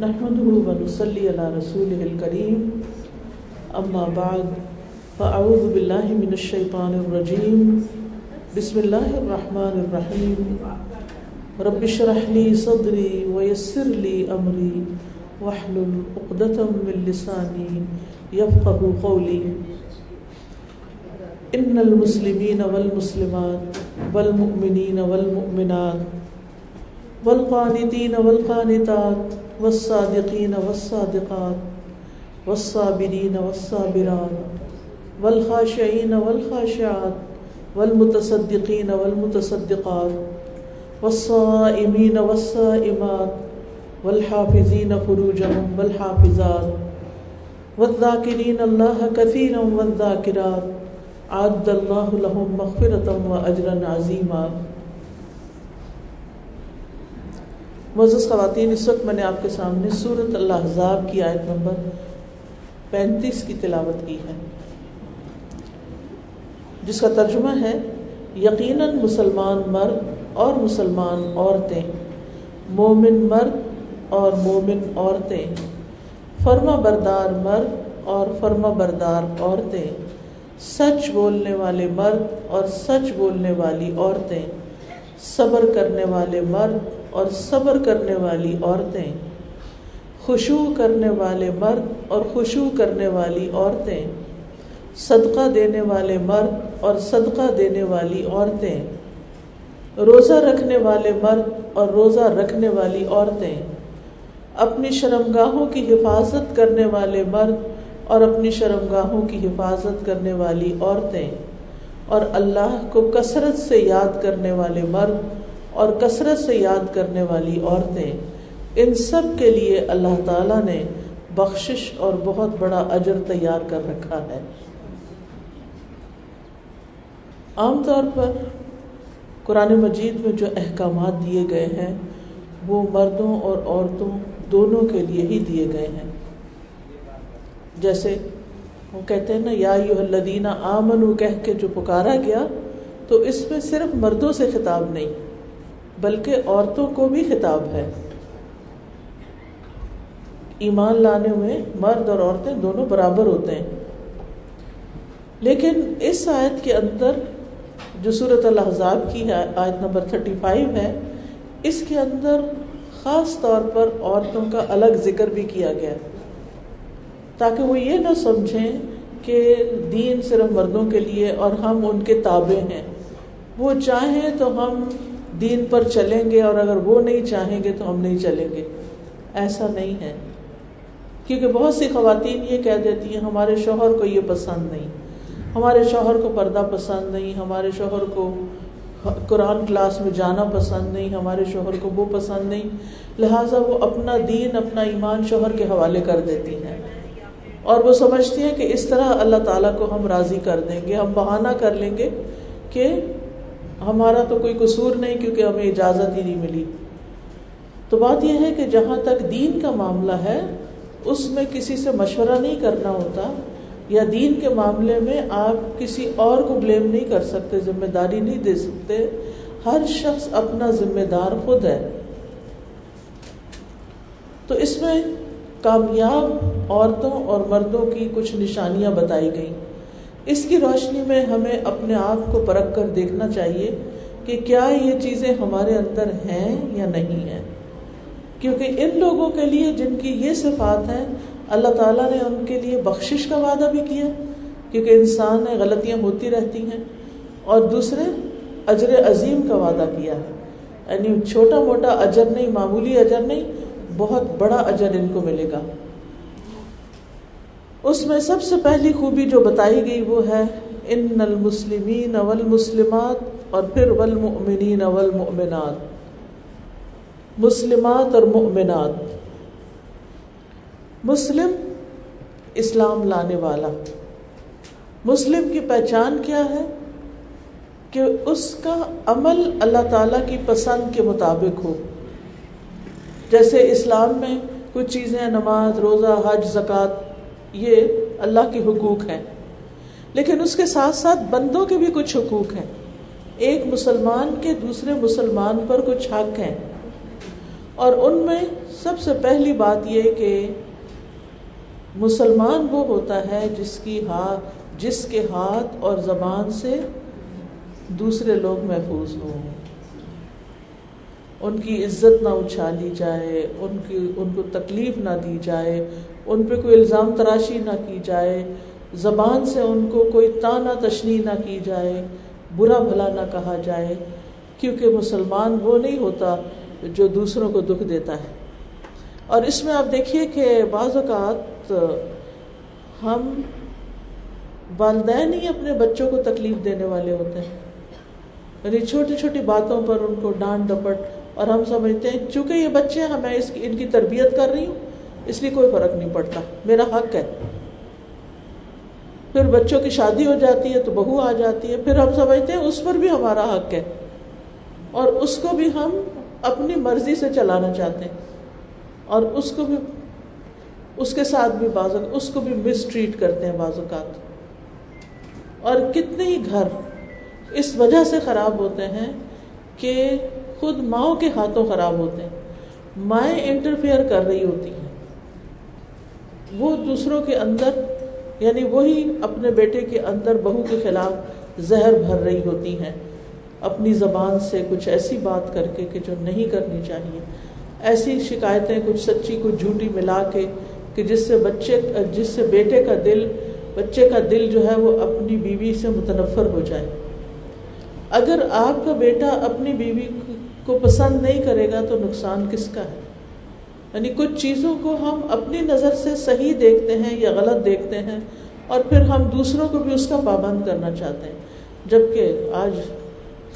نحمده ونصلي على رسوله الكريم. أما بعد، فأعوذ بالله من الشيطان الرجيم. بسم الله الرحمن الرحيم. رب اشرح لي صدري ويسر لي أمري. واحلل عقدة من لساني يفقه قولي. ان المسلمین والمسلمات والمؤمنین والمؤمنات والقانتین والقانتات والصادقین والصادقات والصابرین والصابرات والخاشعین والخاشعات والمتصدقین والمتصدقات والصائمین والصائمات والحافظین فروجهم والحافظات والذاکرین اللہ کثیرا والذاکرات عاد اللہ لهم مغفرتا و اجرا عظیما معزز خواتین، اس وقت میں نے آپ کے سامنے سورت الاحزاب کی آیت نمبر پینتیس کی تلاوت کی ہے۔ جس کا ترجمہ ہے، یقیناً مسلمان مرد اور مسلمان عورتیں، مومن مرد اور مومن عورتیں، فرما بردار مرد اور فرما بردار عورتیں، سچ بولنے والے مرد اور سچ بولنے والی عورتیں، صبر کرنے والے مرد اور صبر کرنے والی عورتیں خوشو کرنے والے مرد اور خوشو کرنے والی عورتیں، صدقہ دینے والے مرد اور صدقہ دینے والی عورتیں، روزہ رکھنے والے مرد اور روزہ رکھنے والی عورتیں، اپنی شرمگاہوں کی حفاظت کرنے والے مرد اور اپنی شرمگاہوں کی حفاظت کرنے والی عورتیں، اور اللہ کو کثرت سے یاد کرنے والے مرد اور کثرت سے یاد کرنے والی عورتیں، ان سب کے لیے اللہ تعالیٰ نے بخشش اور بہت بڑا اجر تیار کر رکھا ہے۔ عام طور پر قرآن مجید میں جو احکامات دیے گئے ہیں، وہ مردوں اور عورتوں دونوں کے لیے ہی دیے گئے ہیں۔ جیسے وہ کہتے ہیں نا، یا یو الدینہ آمن کہہ کے جو پکارا گیا، تو اس میں صرف مردوں سے خطاب نہیں۔ بلکہ عورتوں کو بھی خطاب ہے۔ ایمان لانے میں مرد اور عورتیں دونوں برابر ہوتے ہیں۔ لیکن اس آیت کے اندر جو صورت الحضاب کی ہے، آیت نمبر تھرٹی فائیو ہے، اس کے اندر خاص طور پر عورتوں کا الگ ذکر بھی کیا گیا۔ تاکہ وہ یہ نہ سمجھیں کہ دین صرف مردوں کے لیے اور ہم ان کے تابع ہیں۔ وہ چاہیں تو ہم دین پر چلیں گے اور اگر وہ نہیں چاہیں گے تو ہم نہیں چلیں گے۔ ایسا نہیں ہے۔ کیونکہ بہت سی خواتین یہ کہہ دیتی ہیں، ہمارے شوہر کو یہ پسند نہیں۔ ہمارے شوہر کو پردہ پسند نہیں، ہمارے شوہر کو قرآن کلاس میں جانا پسند نہیں، ہمارے شوہر کو وہ پسند نہیں۔ لہٰذا وہ اپنا دین، اپنا ایمان شوہر کے حوالے کر دیتی ہیں۔ اور وہ سمجھتی ہیں کہ اس طرح اللہ تعالیٰ کو ہم راضی کر دیں گے، ہم بہانہ کر لیں گے کہ ہمارا تو کوئی قصور نہیں کیونکہ ہمیں اجازت ہی نہیں ملی۔ تو بات یہ ہے کہ جہاں تک دین کا معاملہ ہے، اس میں کسی سے مشورہ نہیں کرنا ہوتا یا دین کے معاملے میں آپ کسی اور کو بلیم نہیں کر سکتے، ذمہ داری نہیں دے سکتے۔ ہر شخص اپنا ذمہ دار خود ہے۔ تو اس میں کامیاب عورتوں اور مردوں کی کچھ نشانیاں بتائی گئیں۔ اس کی روشنی میں ہمیں اپنے آپ کو پرکھ کر دیکھنا چاہیے کہ کیا یہ چیزیں ہمارے اندر ہیں یا نہیں ہیں۔ کیونکہ ان لوگوں کے لیے جن کی یہ صفات ہیں، اللہ تعالیٰ نے ان کے لیے بخشش کا وعدہ بھی کیا، کیونکہ انسان میں غلطیاں ہوتی رہتی ہیں۔ اور دوسرے، اجر عظیم کا وعدہ کیا ہے۔ یعنی چھوٹا موٹا اجر نہیں، معمولی اجر نہیں، بہت بڑا اجر ان کو ملے گا۔ اس میں سب سے پہلی خوبی جو بتائی گئی وہ ہے، ان المسلمین والمسلمات اور پھر والمؤمنین والمؤمنات۔ مسلمات اور مؤمنات۔ مسلم اسلام لانے والا۔ مسلم کی پہچان کیا ہے؟ کہ اس کا عمل اللہ تعالی کی پسند کے مطابق ہو۔ جیسے اسلام میں کچھ چیزیں، نماز، روزہ، حج، زکوٰۃ یہ اللہ کے حقوق ہیں۔ لیکن اس کے ساتھ ساتھ بندوں کے بھی کچھ حقوق ہیں۔ ایک مسلمان کے دوسرے مسلمان پر کچھ حق ہیں۔ اور ان میں سب سے پہلی بات یہ کہ مسلمان وہ ہوتا ہے جس کی ہاتھ جس کے ہاتھ اور زبان سے دوسرے لوگ محفوظ ہوں۔ ان کی عزت نہ اچھالی جائے، ان کی، ان کو تکلیف نہ دی جائے۔ ان پہ کوئی الزام تراشی نہ کی جائے، زبان سے ان کو کوئی تانا تشنی نہ کی جائے، برا بھلا نہ کہا جائے، کیونکہ مسلمان وہ نہیں ہوتا جو دوسروں کو دکھ دیتا ہے۔ اور اس میں آپ دیکھیے کہ بعض اوقات ہم والدین ہی اپنے بچوں کو تکلیف دینے والے ہوتے ہیں۔ یعنی چھوٹی چھوٹی باتوں پر ان کو ڈانٹ ڈپٹ اور ہم سمجھتے ہیں، چونکہ یہ بچے ہیں، میں اس کی، ان کی تربیت کر رہی ہوں اس لیے کوئی فرق نہیں پڑتا۔ میرا حق ہے۔ پھر بچوں کی شادی ہو جاتی ہے تو بہو آ جاتی ہے۔ پھر ہم سمجھتے ہیں اس پر بھی ہمارا حق ہے۔ اور اس کو بھی ہم اپنی مرضی سے چلانا چاہتے ہیں۔ اور اس کو بھی اس کے ساتھ بھی بعض اس کو بھی مس ٹریٹ کرتے ہیں بعض اوقات۔ اور کتنے ہی گھر اس وجہ سے خراب ہوتے ہیں کہ خود ماؤں کے ہاتھوں خراب ہوتے ہیں۔ مائیں انٹرفیئر کر رہی ہوتی ہیں۔ وہ دوسروں کے اندر یعنی وہی اپنے بیٹے کے اندر بہو کے خلاف زہر بھر رہی ہوتی ہیں۔ اپنی زبان سے کچھ ایسی بات کر کے کہ جو نہیں کرنی چاہیے۔ ایسی شکایتیں، کچھ سچی، کچھ جھوٹی ملا کے کہ جس سے بچے، جس سے بیٹے کا دل، بچے کا دل جو ہے وہ اپنی بیوی سے متنفر ہو جائے۔ اگر آپ کا بیٹا اپنی بیوی کو پسند نہیں کرے گا تو نقصان کس کا ہے؟ یعنی کچھ چیزوں کو ہم اپنی نظر سے صحیح دیکھتے ہیں یا غلط دیکھتے ہیں اور پھر ہم دوسروں کو بھی اس کا پابند کرنا چاہتے ہیں۔ جبکہ آج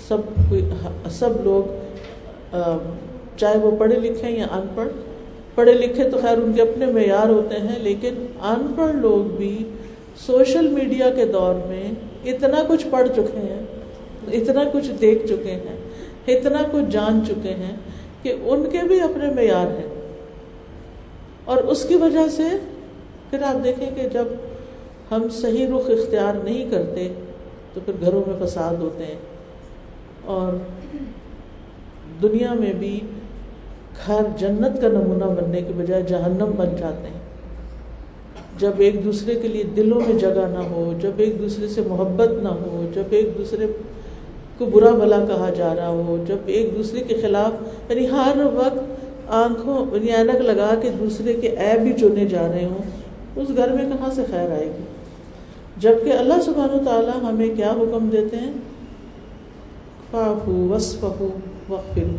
سب سب لوگ چاہے وہ پڑھے لکھے یا ان پڑھ، پڑھے لکھے تو خیر ان کے اپنے معیار ہوتے ہیں، لیکن ان پڑھ لوگ بھی سوشل میڈیا کے دور میں اتنا کچھ پڑھ چکے ہیں، اتنا کچھ دیکھ چکے ہیں، اتنا کچھ جان چکے ہیں کہ ان کے بھی اپنے معیار ہیں۔ اور اس کی وجہ سے پھر آپ دیکھیں کہ جب ہم صحیح رخ اختیار نہیں کرتے تو پھر گھروں میں فساد ہوتے ہیں اور دنیا میں بھی گھر جنت کا نمونہ بننے کے بجائے جہنم بن جاتے ہیں۔ جب ایک دوسرے کے لیے دلوں میں جگہ نہ ہو، جب ایک دوسرے سے محبت نہ ہو، جب ایک دوسرے کو برا بھلا کہا جا رہا ہو، جب ایک دوسرے کے خلاف یعنی ہر وقت آنکھوں یعنی اینک لگا کے دوسرے کے عیب بھی چنے جا رہے ہوں، اس گھر میں کہاں سے خیر آئے گی؟ جبکہ اللہ سبحانہ و تعالیٰ ہمیں کیا حکم دیتے ہیں؟ فافو وصف وقفر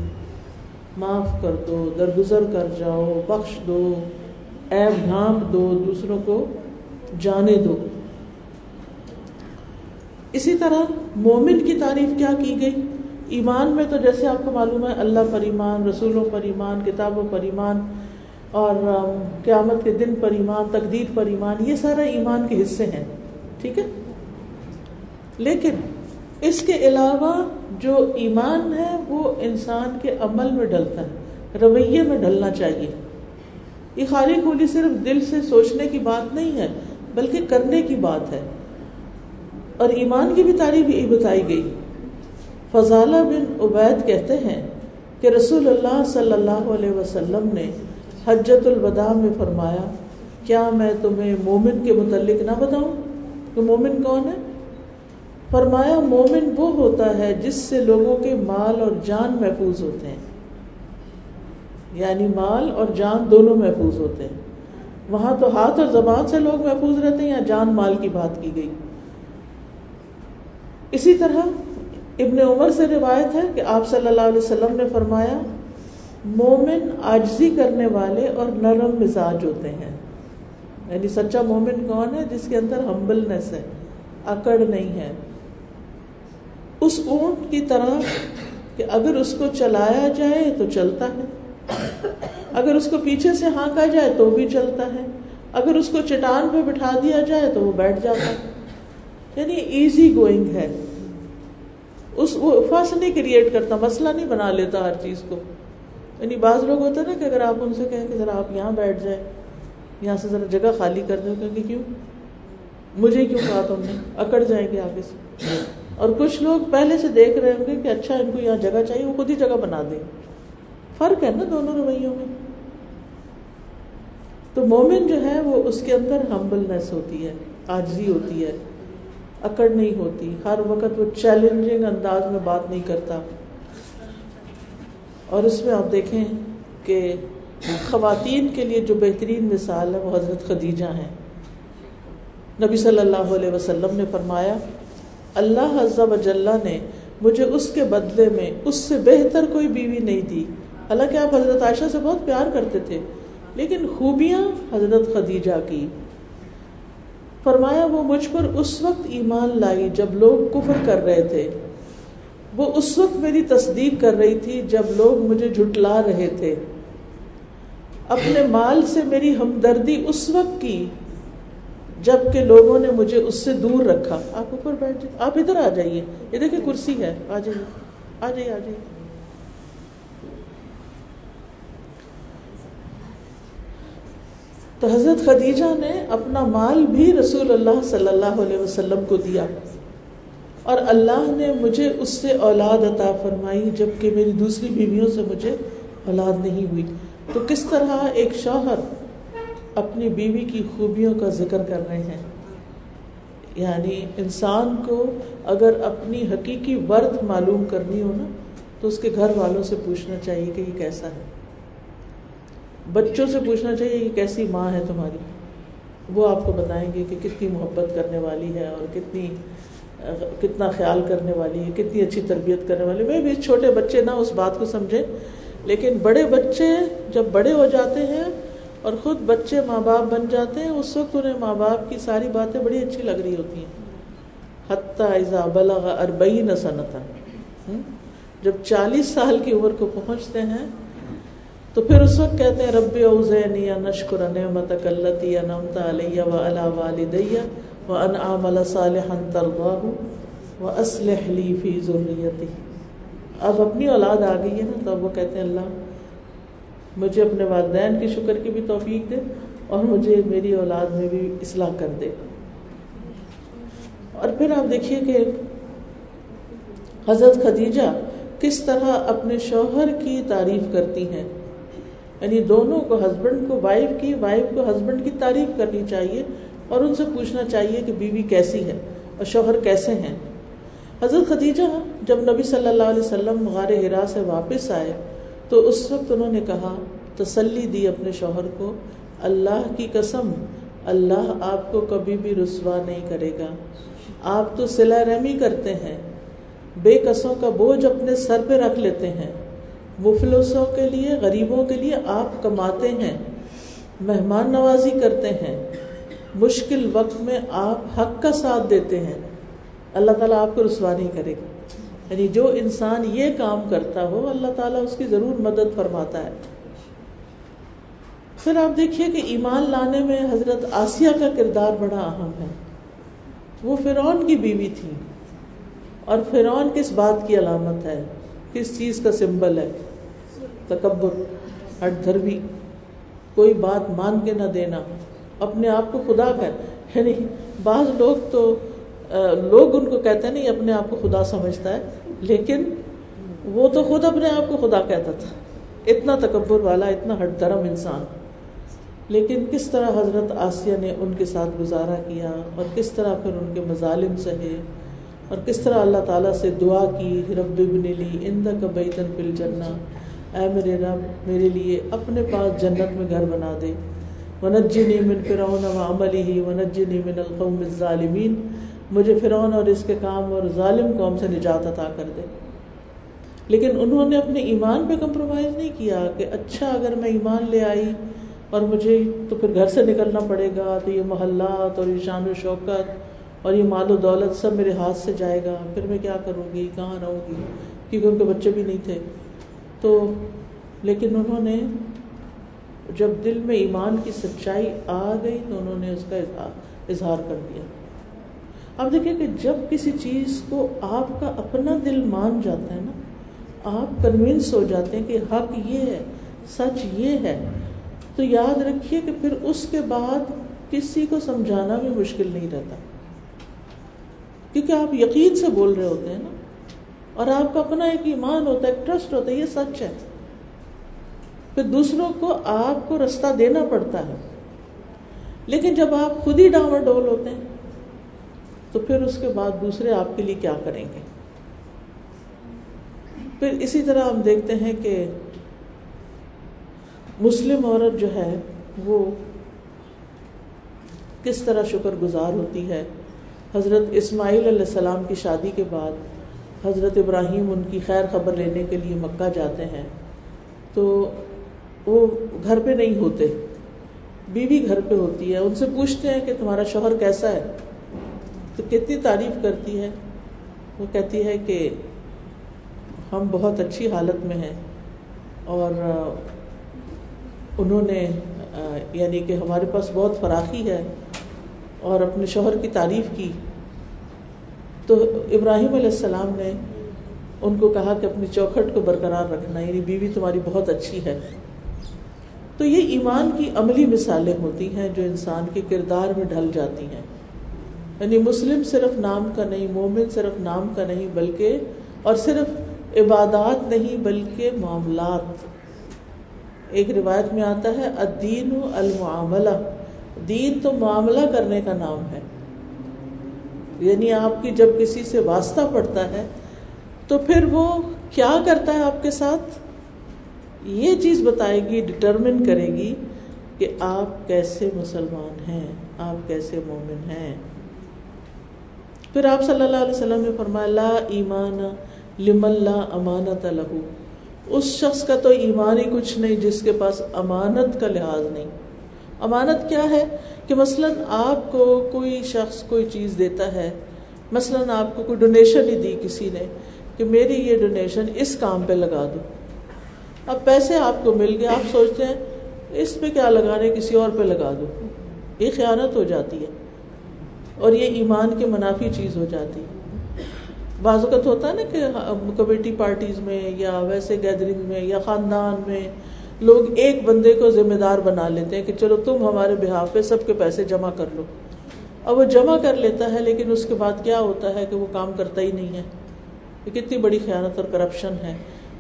معاف کر دو، درگزر کر جاؤ، بخش دو ایب ڈھانپ دو، دوسروں کو جانے دو۔ اسی طرح مومن کی تعریف کیا کی گئی؟ ایمان میں تو جیسے آپ کو معلوم ہے، اللہ پر ایمان، رسولوں پر ایمان، کتابوں پر ایمان اور قیامت کے دن پر ایمان، تقدیر پر ایمان، یہ سارا ایمان کے حصے ہیں، ٹھیک ہے؟ لیکن اس کے علاوہ جو ایمان ہے، وہ انسان کے عمل میں ڈلتا ہے، رویے میں ڈلنا چاہیے۔ یہ خالی کھولی صرف دل سے سوچنے کی بات نہیں ہے، بلکہ کرنے کی بات ہے۔ اور ایمان کی بھی تعریف یہی بتائی گئی۔ فضالہ بن عبید کہتے ہیں کہ رسول اللہ صلی اللہ علیہ وسلم نے حجت الوداع میں فرمایا، کیا میں تمہیں مومن کے متعلق نہ بتاؤں؟ کہ مومن کون ہے؟ فرمایا، مومن وہ ہوتا ہے جس سے لوگوں کے مال اور جان محفوظ ہوتے ہیں۔ یعنی مال اور جان دونوں محفوظ ہوتے ہیں۔ وہاں تو ہاتھ اور زبان سے لوگ محفوظ رہتے ہیں یا جان مال کی بات کی گئی۔ اسی طرح ابن عمر سے روایت ہے کہ آپ صلی اللہ علیہ وسلم نے فرمایا، مومن آجزی کرنے والے اور نرم مزاج ہوتے ہیں۔ یعنی سچا مومن کون ہے جس کے اندر ہمبلنس ہے، اکڑ نہیں ہے۔ اس اونٹ کی طرح کہ اگر اس کو چلایا جائے تو چلتا ہے۔ اگر اس کو پیچھے سے ہانکا جائے تو بھی چلتا ہے۔ اگر اس کو چٹان پہ بٹھا دیا جائے تو وہ بیٹھ جاتا ہے۔ یعنی ایزی گوئنگ ہے۔ اس وہ فس نہیں کریٹ کرتا، مسئلہ نہیں بنا لیتا ہر چیز کو۔ یعنی بعض لوگ ہوتے ہیں نا کہ اگر آپ ان سے کہیں کہ ذرا آپ یہاں بیٹھ جائیں، یہاں سے ذرا جگہ خالی کر دیں کہ کیوں؟ مجھے کیوں کہا تم نے؟ اکڑ جائیں گے آگے سے۔ اور کچھ لوگ پہلے سے دیکھ رہے ہوں گے کہ اچھا ان کو یہاں جگہ چاہیے، وہ خود ہی جگہ بنا دیں۔ فرق ہے نا دونوں رویوں میں۔ تو مومن جو ہے وہ اس کے اندر ہمبلنس ہوتی ہے آجزی ہوتی ہے۔ اکڑ نہیں ہوتی۔ ہر وقت وہ چیلنجنگ انداز میں بات نہیں کرتا۔ اور اس میں آپ دیکھیں کہ خواتین کے لیے جو بہترین مثال ہے وہ حضرت خدیجہ ہیں۔ نبی صلی اللہ علیہ وسلم نے فرمایا، اللہ و جلہ نے مجھے اس کے بدلے میں اس سے بہتر کوئی بیوی نہیں دی۔ حالانکہ آپ حضرت عائشہ سے بہت پیار کرتے تھے، لیکن خوبیاں حضرت خدیجہ کی۔ فرمایا، وہ مجھ پر اس وقت ایمان لائی جب لوگ کفر کر رہے تھے۔ وہ اس وقت میری تصدیق کر رہی تھی جب لوگ مجھے جھٹلا رہے تھے۔ اپنے مال سے میری ہمدردی اس وقت کی جبکہ لوگوں نے مجھے اس سے دور رکھا۔ آپ اوپر بیٹھ جائیے۔ آپ ادھر آ جائیے۔ یہ دیکھیں، کرسی ہے۔ آ جائیے۔ آ جائیے آ جائیے۔ تو حضرت خدیجہ نے اپنا مال بھی رسول اللہ صلی اللہ علیہ وسلم کو دیا اور اللہ نے مجھے اس سے اولاد عطا فرمائی، جبکہ میری دوسری بیویوں سے مجھے اولاد نہیں ہوئی۔ تو کس طرح ایک شوہر اپنی بیوی کی خوبیوں کا ذکر کر رہے ہیں؟ یعنی انسان کو اگر اپنی حقیقی ورد معلوم کرنی ہو نا، تو اس کے گھر والوں سے پوچھنا چاہیے کہ یہ کیسا ہے۔ بچوں سے پوچھنا چاہیے کہ کیسی ماں ہے تمہاری؟ وہ آپ کو بتائیں گے کہ کتنی محبت کرنے والی ہے اور کتنی، کتنا خیال کرنے والی ہے، کتنی اچھی تربیت کرنے والی میں بھی چھوٹے بچے نہ اس بات کو سمجھیں، لیکن بڑے بچے جب بڑے ہو جاتے ہیں اور خود بچے ماں باپ بن جاتے ہیں، اس وقت انہیں ماں باپ کی ساری باتیں بڑی اچھی لگ رہی ہوتی ہیں۔ حتیٰ ازا بلغ اربعین سنتا۔ جب چالیس سال کی عمر کو پہنچتے ہیں تو پھر اس وقت کہتے ہیں رب اوزینی نشکر نعمتک اللتی انعمت علیہ و علی والدیہ و ان اعمل صالحا ترضاہ و اصلح لی فی ذریتی۔ اب اپنی اولاد آ گئی ہے نا، تو اب وہ کہتے ہیں، اللہ مجھے اپنے والدین کی شکر کی بھی توفیق دے اور مجھے میری اولاد میں بھی اصلاح کر دے۔ اور پھر آپ دیکھیے کہ حضرت خدیجہ کس طرح اپنے شوہر کی تعریف کرتی ہیں۔ یعنی دونوں کو ہسبینڈ کو وائف کی وائف کو ہسبینڈ کی تعریف کرنی چاہیے اور ان سے پوچھنا چاہیے کہ بیوی کیسی ہے اور شوہر کیسے ہیں۔ حضرت خدیجہ جب نبی صلی اللہ علیہ وسلم غار ہرا سے واپس آئے تو اس وقت انہوں نے کہا، تسلی دی اپنے شوہر کو، اللہ کی قسم، اللہ آپ کو کبھی بھی رسوا نہیں کرے گا۔ آپ تو سلا رحمی کرتے ہیں، بے قصوں کا بوجھ اپنے سر پہ رکھ لیتے ہیں۔ مفلسوں کے لیے، غریبوں کے لیے آپ کماتے ہیں، مہمان نوازی کرتے ہیں، مشکل وقت میں آپ حق کا ساتھ دیتے ہیں۔ اللہ تعالیٰ آپ کو رسوا نہیں کرے گا۔ یعنی جو انسان یہ کام کرتا ہو، اللہ تعالیٰ اس کی ضرور مدد فرماتا ہے۔ پھر آپ دیکھیے کہ ایمان لانے میں حضرت آسیہ کا کردار بڑا اہم ہے۔ وہ فرعون کی بیوی تھی اور فرعون کس بات کی علامت ہے؟ کس چیز کا سمبل ہے؟ تکبر ہٹ دھروی کوئی بات مان کے نہ دینا، اپنے آپ کو خدا کر یعنی بعض لوگ تو لوگ ان کو کہتے ہیں، نہیں، اپنے آپ کو خدا سمجھتا ہے، لیکن وہ تو خود اپنے آپ کو خدا کہتا تھا۔ اتنا تکبر والا، اتنا ہٹ درم انسان۔ لیکن کس طرح حضرت آسیہ نے ان کے ساتھ گزارا کیا، اور کس طرح پھر ان کے مظالم سہے؟ اور کس طرح اللہ تعالیٰ سے دعا کی، رب ابن لی اند کا بیتن پل جنا اے میرے رب، میرے لیے اپنے پاس جنت میں گھر بنا دے۔ ونجنی من فرعون و عملی ہی ونجنی من القوم الظالمین۔ مجھے فرعون اور اس کے کام اور ظالم قوم سے نجات عطا کر دے۔ لیکن انہوں نے اپنے ایمان پہ کمپرومائز نہیں کیا کہ اچھا اگر میں ایمان لے آئی اور مجھے تو پھر گھر سے نکلنا پڑے گا، تو یہ محلات اور یہ شان و شوکت۔ اور یہ مال و دولت سب میرے ہاتھ سے جائے گا، پھر میں کیا کروں گی؟ کہاں رہوں گی؟ کیونکہ ان کے بچے بھی نہیں تھے۔ تو لیکن انہوں نے جب دل میں ایمان کی سچائی آ گئی تو انہوں نے اس کا اظہار کر دیا۔ اب دیکھیں کہ جب کسی چیز کو آپ کا اپنا دل مان جاتا ہے نا، آپ کنوینس ہو جاتے ہیں کہ حق یہ ہے، سچ یہ ہے، تو یاد رکھیے کہ پھر اس کے بعد کسی کو سمجھانا بھی مشکل نہیں رہتا۔ کیونکہ آپ یقین سے بول رہے ہوتے ہیں نا۔ اور آپ کا اپنا ایک ایمان ہوتا ہے، ایک ٹرسٹ ہوتا ہے، یہ سچ ہے۔ پھر دوسروں کو آپ کو رستہ دینا پڑتا ہے۔ لیکن جب آپ خود ہی ڈاور ڈول ہوتے ہیں، تو پھر اس کے بعد دوسرے آپ کے لیے کیا کریں گے؟ پھر اسی طرح ہم دیکھتے ہیں کہ مسلم عورت جو ہے، وہ کس طرح شکر گزار ہوتی ہے؟ حضرت اسماعیل علیہ السلام کی شادی کے بعد حضرت ابراہیم ان کی خیر خبر لینے کے لیے مکہ جاتے ہیں۔ تو وہ گھر پہ نہیں ہوتے۔ بیوی گھر پہ ہوتی ہے۔ ان سے پوچھتے ہیں کہ تمہارا شوہر کیسا ہے؟ تو کتنی تعریف کرتی ہے۔ وہ کہتی ہے کہ ہم بہت اچھی حالت میں ہیں۔ اور انہوں نے یعنی کہ ہمارے پاس بہت فراخی ہے۔ اور اپنے شوہر کی تعریف کی، تو ابراہیم علیہ السلام نے ان کو کہا کہ اپنی چوکھٹ کو برقرار رکھنا یعنی بیوی تمہاری بہت اچھی ہے۔ تو یہ ایمان کی عملی مثالیں ہوتی ہیں جو انسان کے کردار میں ڈھل جاتی ہیں۔ یعنی مسلم صرف نام کا نہیں، مومن صرف نام کا نہیں، بلکہ اور صرف عبادات نہیں، بلکہ معاملات۔ ایک روایت میں آتا ہے الدین المعاملہ۔ دین تو معاملہ کرنے کا نام ہے۔ یعنی آپ کی جب کسی سے واسطہ پڑتا ہے، تو پھر وہ کیا کرتا ہے آپ کے ساتھ؟ یہ چیز بتائے گی ڈٹرمن کرے گی کہ آپ کیسے مسلمان ہیں، آپ کیسے مومن ہیں۔ پھر آپ صلی اللہ علیہ وسلم نے فرمایا، لا ایمان لم اللہ امانت لہو۔ اس شخص کا تو ایمان ہی کچھ نہیں، جس کے پاس امانت کا لحاظ نہیں۔ امانت کیا ہے کہ مثلا آپ کو کوئی شخص کوئی چیز دیتا ہے، مثلا آپ کو کوئی ڈونیشن ہی دی کسی نے کہ میری یہ ڈونیشن اس کام پہ لگا دو۔ اب پیسے آپ کو مل گئے، آپ سوچتے ہیں اس پہ کیا لگانے، کسی اور پہ لگا دو۔ یہ خیانت ہو جاتی ہے اور یہ ایمان کے منافی چیز ہو جاتی ہے۔ بعض اوقات ہوتا ہے نا کہ کمیٹی پارٹیز میں یا ویسے گیدرنگ میں یا خاندان میں لوگ ایک بندے کو ذمہ دار بنا لیتے ہیں کہ چلو تم ہمارے بہاف پہ سب کے پیسے جمع کر لو۔ اب وہ جمع کر لیتا ہے لیکن اس کے بعد کیا ہوتا ہے کہ وہ کام کرتا ہی نہیں ہے۔ یہ کتنی بڑی خیانت اور کرپشن ہے۔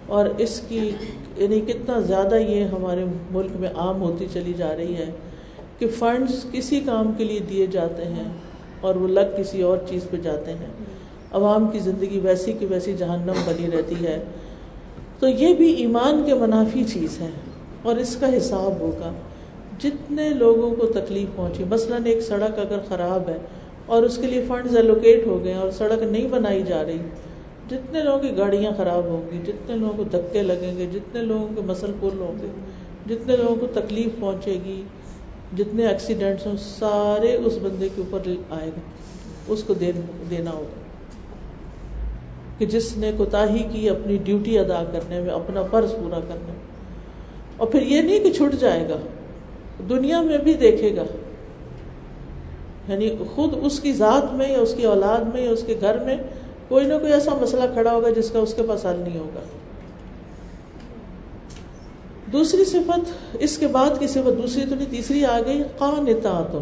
اور اس کی یعنی کتنا زیادہ یہ ہمارے ملک میں عام ہوتی چلی جا رہی ہے کہ فنڈز کسی کام کے لیے دیے جاتے ہیں اور وہ لگ کسی اور چیز پہ جاتے ہیں۔ عوام کی زندگی ویسی کی ویسی جہنم بنی رہتی ہے۔ تو یہ بھی ایمان کے منافی چیز ہے۔ اور اس کا حساب ہوگا۔ جتنے لوگوں کو تکلیف پہنچی، مثلاً ایک سڑک اگر خراب ہے اور اس کے لیے فنڈز الوکیٹ ہو گئے اور سڑک نہیں بنائی جا رہی، جتنے لوگوں کی گاڑیاں خراب ہوں گی، جتنے لوگوں کو دھکے لگیں گے، جتنے لوگوں کے مسل پل ہوں گے، جتنے لوگوں کو تکلیف پہنچے گی، جتنے ایکسیڈنٹس ہوں، سارے اس بندے کے اوپر آئے گا۔ اس کو دینا ہوگا کہ جس نے کوتا ہی کی اپنی ڈیوٹی ادا کرنے میں، اپنا فرض پورا کرنے میں۔ اور پھر یہ نہیں کہ چھٹ جائے گا، دنیا میں بھی دیکھے گا۔ یعنی خود اس کی ذات میں یا اس کی اولاد میں یا اس کے گھر میں کوئی نہ کوئی ایسا مسئلہ کھڑا ہوگا جس کا اس کے پاس حل نہیں ہوگا۔ دوسری صفت، اس کے بعد کی صفت دوسری تو نہیں، تیسری آ گئی قانتات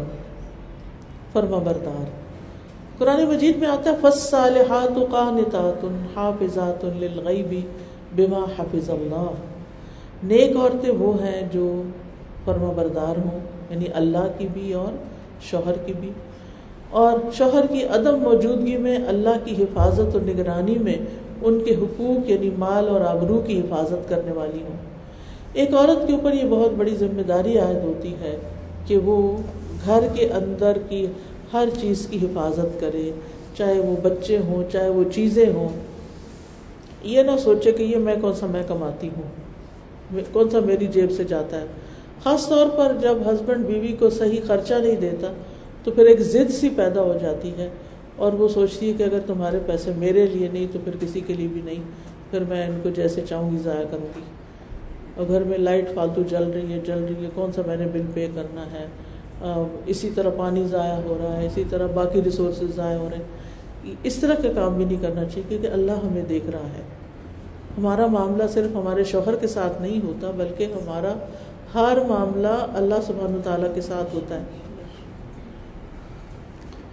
فرما بردار قرآن مجید میں آتا ہے فصالحات قانتات حافظات للغیب بما حفظ اللہ نیک عورتیں وہ ہیں جو فرما بردار ہوں یعنی اللہ کی بھی اور شوہر کی بھی۔ اور شوہر کی عدم موجودگی میں، اللہ کی حفاظت اور نگرانی میں ان کے حقوق یعنی مال اور آبرو کی حفاظت کرنے والی ہوں۔ ایک عورت کے اوپر یہ بہت بڑی ذمہ داری عائد ہوتی ہے کہ وہ گھر کے اندر کی ہر چیز کی حفاظت کرے، چاہے وہ بچے ہوں، چاہے وہ چیزیں ہوں۔ یہ نہ سوچے کہ یہ میں کون سا میں کماتی ہوں۔ کون سا میری جیب سے جاتا ہے؟ خاص طور پر جب ہسبینڈ بیوی کو صحیح خرچہ نہیں دیتا، تو پھر ایک ضد سی پیدا ہو جاتی ہے اور وہ سوچتی ہے کہ اگر تمہارے پیسے میرے لیے نہیں، تو پھر کسی کے لیے بھی نہیں، پھر میں ان کو جیسے چاہوں گی ضائع کروں گی۔ اور گھر میں لائٹ فالتو جل رہی ہے، جل رہی ہے، کون سا میں نے بل پے کرنا ہے؟ اسی طرح پانی ضائع ہو رہا ہے، اسی طرح باقی ریسورسز ضائع ہو رہے ہیں۔ اس طرح کا کام بھی نہیں کرنا چاہیے، کیونکہ اللہ ہمیں دیکھ رہا ہے۔ ہمارا معاملہ صرف ہمارے شوہر کے ساتھ نہیں ہوتا، بلکہ ہمارا ہر معاملہ اللہ سبحانہ تعالیٰ کے ساتھ ہوتا ہے۔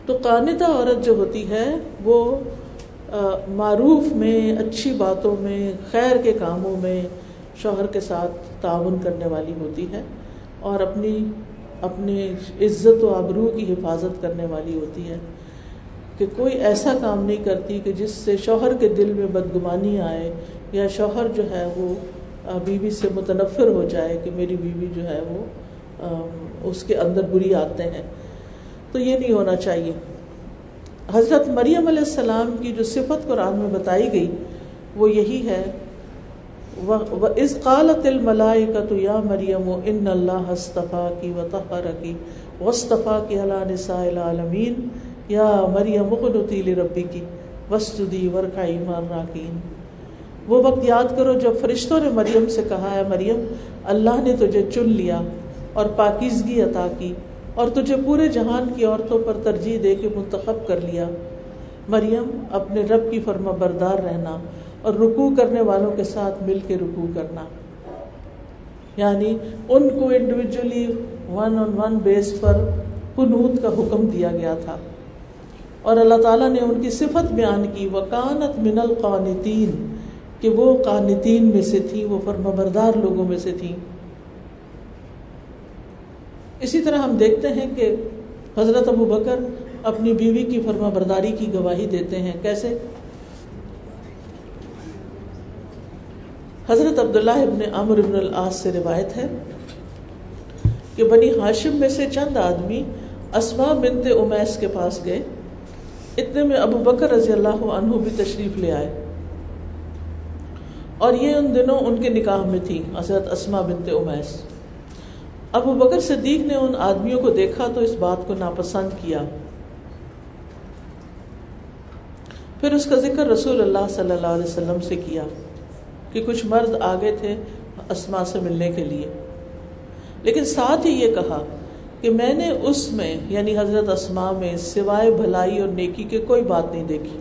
تو قانتہ عورت جو ہوتی ہے، وہ معروف میں، اچھی باتوں میں، خیر کے کاموں میں شوہر کے ساتھ تعاون کرنے والی ہوتی ہے اور اپنی اپنی عزت و آبرو کی حفاظت کرنے والی ہوتی ہے۔ کہ کوئی ایسا کام نہیں کرتی کہ جس سے شوہر کے دل میں بدگمانی آئے یا شوہر جو ہے وہ بیوی سے متنفر ہو جائے کہ میری بیوی جو ہے وہ اس کے اندر بری آتے ہیں۔ تو یہ نہیں ہونا چاہیے۔ حضرت مریم علیہ السلام کی جو صفت قرآن میں بتائی گئی، وہ یہی ہے اس قالت الملائے کا تو یا مریم و ان اللہ ہستفا کی و تحر کی وصطفیٰ کی اللہ نساء العالمین۔ یا مریم مقنطی ربی کی وسطی ورقائی مار راکین وہ وقت یاد کرو جب فرشتوں نے مریم سے کہا ہے مریم، اللہ نے تجھے چن لیا اور پاکیزگی عطا کی اور تجھے پورے جہان کی عورتوں پر ترجیح دے کے منتخب کر لیا. مریم اپنے رب کی فرما بردار رہنا اور رکوع کرنے والوں کے ساتھ مل کے رکوع کرنا۔ یعنی ان کو individually one on one base پر قنوت کا حکم دیا گیا تھا۔ اور اللہ تعالیٰ نے ان کی صفت بیان کی وکانت من القانتین کہ وہ قانتین میں سے تھی وہ فرما بردار لوگوں میں سے تھی اسی طرح ہم دیکھتے ہیں کہ حضرت ابو بکر اپنی بیوی کی فرما برداری کی گواہی دیتے ہیں۔ کیسے؟ حضرت عبداللہ ابن عمر ابن العاص سے روایت ہے کہ بنی ہاشم میں سے چند آدمی اسما بنت امیس کے پاس گئے۔ اتنے میں ابو بکر رضی اللہ عنہ بھی تشریف لے آئے۔ اور یہ ان دنوں ان کے نکاح میں تھی حضرت اسما بنت امیس ابو بکر صدیق نے ان آدمیوں کو دیکھا تو اس بات کو ناپسند کیا۔ پھر اس کا ذکر رسول اللہ صلی اللہ علیہ وسلم سے کیا کہ کچھ مرد آگے تھے اسما سے ملنے کے لیے۔ لیکن ساتھ ہی یہ کہا کہ میں نے اس میں یعنی حضرت اسما میں سوائے بھلائی اور نیکی کے کوئی بات نہیں دیکھی۔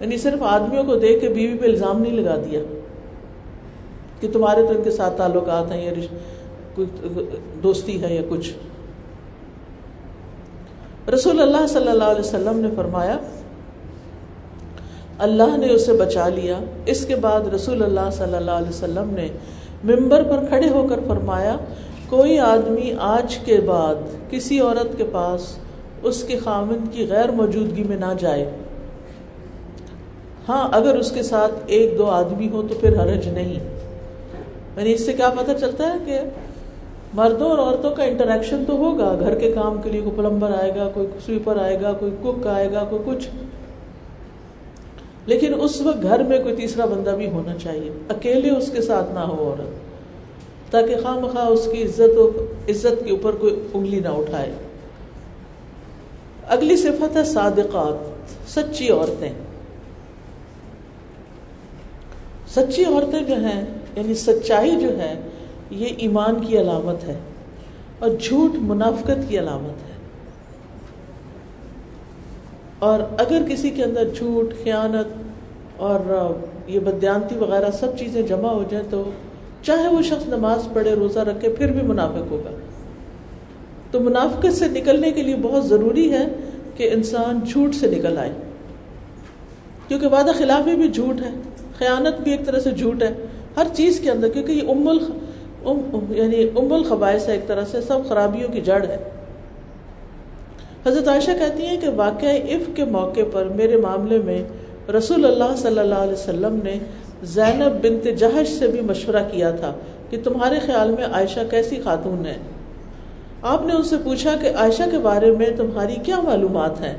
یعنی صرف آدمیوں کو دیکھ کے بیوی پہ الزام نہیں لگا دیا کہ تمہارے تو ان کے ساتھ تعلقات ہیں یا دوستی ہے یا کچھ۔ رسول اللہ صلی اللہ علیہ وسلم نے فرمایا، اللہ نے اسے بچا لیا۔ اس کے بعد رسول اللہ صلی اللہ علیہ وسلم نے ممبر پر کھڑے ہو کر فرمایا، کوئی آدمی آج کے بعد کسی عورت کے پاس اس کے خامن کی غیر موجودگی میں نہ جائے۔ ہاں اگر اس کے ساتھ ایک دو آدمی ہو تو پھر حرج نہیں۔ یعنی اس سے کیا پتہ چلتا ہے کہ مردوں اور عورتوں کا انٹریکشن تو ہوگا۔ گھر کے کام کے لیے کوئی پلمبر آئے گا، کوئی سویپر آئے گا، کوئی کک آئے گا، کوئی کچھ۔ لیکن اس وقت گھر میں کوئی تیسرا بندہ بھی ہونا چاہیے۔ اکیلے اس کے ساتھ نہ ہو عورت۔ تاکہ خواہ مخواہ اس کی عزت و عزت کے اوپر کوئی انگلی نہ اٹھائے۔ اگلی صفت ہے صادقات، سچی عورتیں۔ سچی عورتیں جو ہیں یعنی سچائی جو ہے یہ ایمان کی علامت ہے اور جھوٹ منافقت کی علامت ہے۔ اور اگر کسی کے اندر جھوٹ، خیانت اور یہ بدیانتی وغیرہ سب چیزیں جمع ہو جائیں تو چاہے وہ شخص نماز پڑھے، روزہ رکھے، پھر بھی منافق ہوگا۔ تو منافقت سے نکلنے کے لیے بہت ضروری ہے کہ انسان جھوٹ سے نکل آئے۔ کیونکہ وعدہ خلافی بھی جھوٹ ہے۔ خیانت بھی ایک طرح سے جھوٹ ہے ہر چیز کے اندر، کیونکہ یہ ام الخ، ام یعنی ام الخبائش ہے ایک طرح سے، سب خرابیوں کی جڑ ہے۔ حضرت عائشہ کہتی ہیں کہ واقعہ عف کے موقع پر میرے معاملے میں رسول اللہ صلی اللہ علیہ وسلم نے زینب بنت جہش سے بھی مشورہ کیا تھا کہ تمہارے خیال میں عائشہ کیسی خاتون ہے۔ آپ نے ان سے پوچھا کہ عائشہ کے بارے میں تمہاری کیا معلومات ہیں؟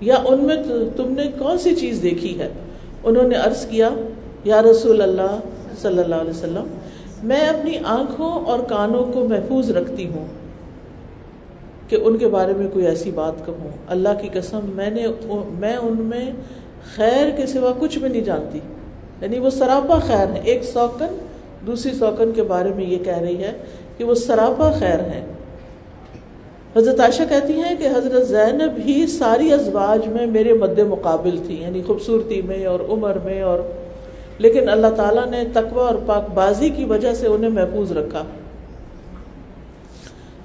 یا ان میں تم نے کون سی چیز دیکھی ہے؟ انہوں نے عرض کیا، یا رسول اللہ صلی اللہ علیہ وسلم، میں اپنی آنکھوں اور کانوں کو محفوظ رکھتی ہوں کہ ان کے بارے میں کوئی ایسی بات کہوں۔ اللہ کی قسم، میں نے میں ان میں خیر کے سوا کچھ بھی نہیں جانتی۔ یعنی وہ سراپا خیر ہے ایک سوکن، دوسری سوکن کے بارے میں یہ کہہ رہی ہے کہ وہ سراپا خیر ہے حضرت عائشہ کہتی ہیں کہ حضرت زینب ہی ساری ازواج میں میرے مد مقابل تھی یعنی خوبصورتی میں اور عمر میں اور لیکن اللہ تعالیٰ نے تقوی اور پاک بازی کی وجہ سے انہیں محفوظ رکھا۔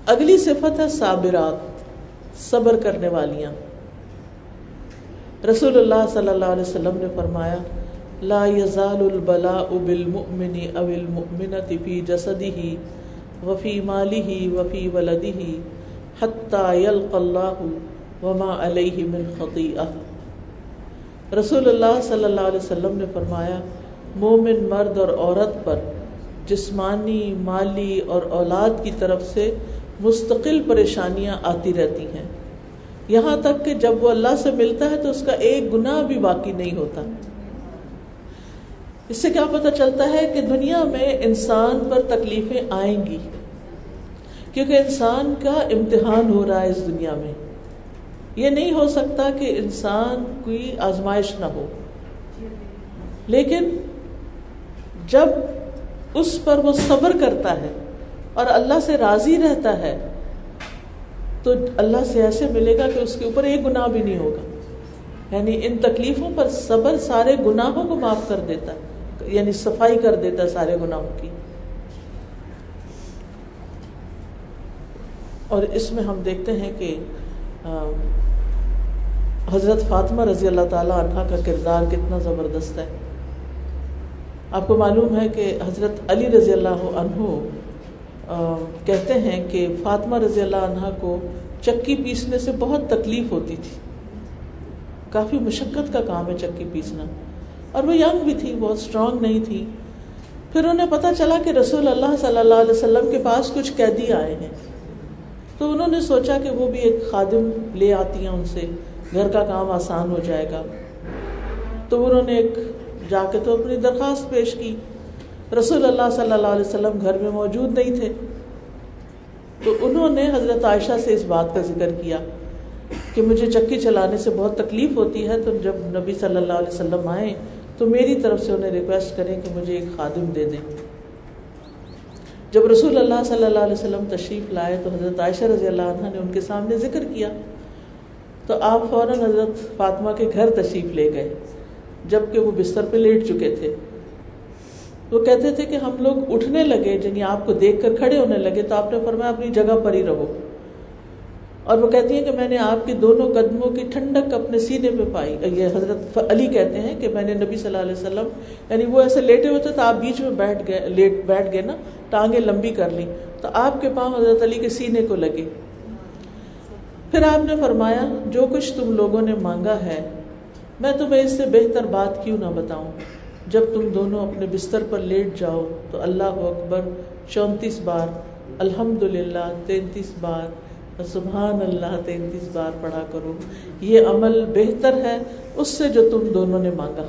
اگلی صفت ہے صابرات، صبر کرنے والیاں۔ رسول اللہ صلی اللہ علیہ وسلم نے فرمایا، لا يزال البلاء بالمؤمن او المؤمنة في جسده وفي ماله وفي ولده۔ حتى يلقى الله وما عليه من خطيئة رسول اللہ صلی اللہ علیہ وسلم نے فرمایا، مومن مرد اور عورت پر جسمانی، مالی اور اولاد کی طرف سے مستقل پریشانیاں آتی رہتی ہیں۔ یہاں تک کہ جب وہ اللہ سے ملتا ہے تو اس کا ایک گناہ بھی باقی نہیں ہوتا۔ اس سے کیا پتہ چلتا ہے کہ دنیا میں انسان پر تکلیفیں آئیں گی۔ کیونکہ انسان کا امتحان ہو رہا ہے اس دنیا میں۔ یہ نہیں ہو سکتا کہ انسان کوئی آزمائش نہ ہو۔ لیکن جب اس پر وہ صبر کرتا ہے اور اللہ سے راضی رہتا ہے، تو اللہ سے ایسے ملے گا کہ اس کے اوپر ایک گناہ بھی نہیں ہوگا۔ یعنی ان تکلیفوں پر صبر سارے گناہوں کو معاف کر دیتا ہے یعنی صفائی کر دیتا ہے سارے گناہوں کی۔ اور اس میں ہم دیکھتے ہیں کہ حضرت فاطمہ رضی اللہ تعالیٰ عنہ کا کردار کتنا زبردست ہے۔ آپ کو معلوم ہے کہ حضرت علی رضی اللہ عنہ کہتے ہیں کہ فاطمہ رضی اللہ عنہ کو چکی پیسنے سے بہت تکلیف ہوتی تھی۔ کافی مشقت کا کام ہے چکی پیسنا۔ اور وہ ینگ بھی تھی، بہت اسٹرانگ نہیں تھی۔ پھر انہیں پتا چلا کہ رسول اللہ صلی اللہ علیہ وسلم کے پاس کچھ قیدی آئے ہیں۔ تو انہوں نے سوچا کہ وہ بھی ایک خادم لے آتی ہیں ان سے، گھر کا کام آسان ہو جائے گا۔ تو انہوں نے ایک جا کے تو اپنی درخواست پیش کی۔ رسول اللہ صلی اللہ علیہ وسلم گھر میں موجود نہیں تھے۔ تو انہوں نے حضرت عائشہ سے اس بات کا ذکر کیا کہ مجھے چکی چلانے سے بہت تکلیف ہوتی ہے تو جب نبی صلی اللہ علیہ وسلم آئے تو میری طرف سے انہیں ریکویسٹ کریں کہ مجھے ایک خادم دے دیں۔ جب رسول اللہ صلی اللہ علیہ وسلم تشریف لائے تو حضرت عائشہ رضی اللہ عنہ نے ان کے سامنے ذکر کیا۔ تو آپ فوراً حضرت فاطمہ کے گھر تشریف لے گئے جبکہ وہ بستر پہ لیٹ چکے تھے۔ وہ کہتے تھے کہ ہم لوگ اٹھنے لگے یعنی آپ کو دیکھ کر کھڑے ہونے لگے، تو آپ نے فرمایا اپنی جگہ پر ہی رہو۔ اور وہ کہتی ہیں کہ میں نے آپ کے دونوں قدموں کی ٹھنڈک اپنے سینے پہ پائی۔ یہ حضرت علی کہتے ہیں کہ میں نے نبی صلی اللہ علیہ وسلم یعنی وہ ایسے لیٹے ہوئے تھے تو آپ بیچ میں بیٹھ گئے، لیٹ بیٹھ گئے نا، ٹانگیں لمبی کر لی تو آپ کے پاؤں حضرت علی کے سینے کو لگے۔ پھر آپ نے فرمایا، جو کچھ تم لوگوں نے مانگا ہے، میں تمہیں اس سے بہتر بات کیوں نہ بتاؤں؟ جب تم دونوں اپنے بستر پر لیٹ جاؤ تو اللہ اکبر چونتیس بار الحمد للہ تینتیس بار سبحان اللہ تینتیس بار پڑھا کرو۔ یہ عمل بہتر ہے اس سے جو تم دونوں نے مانگا۔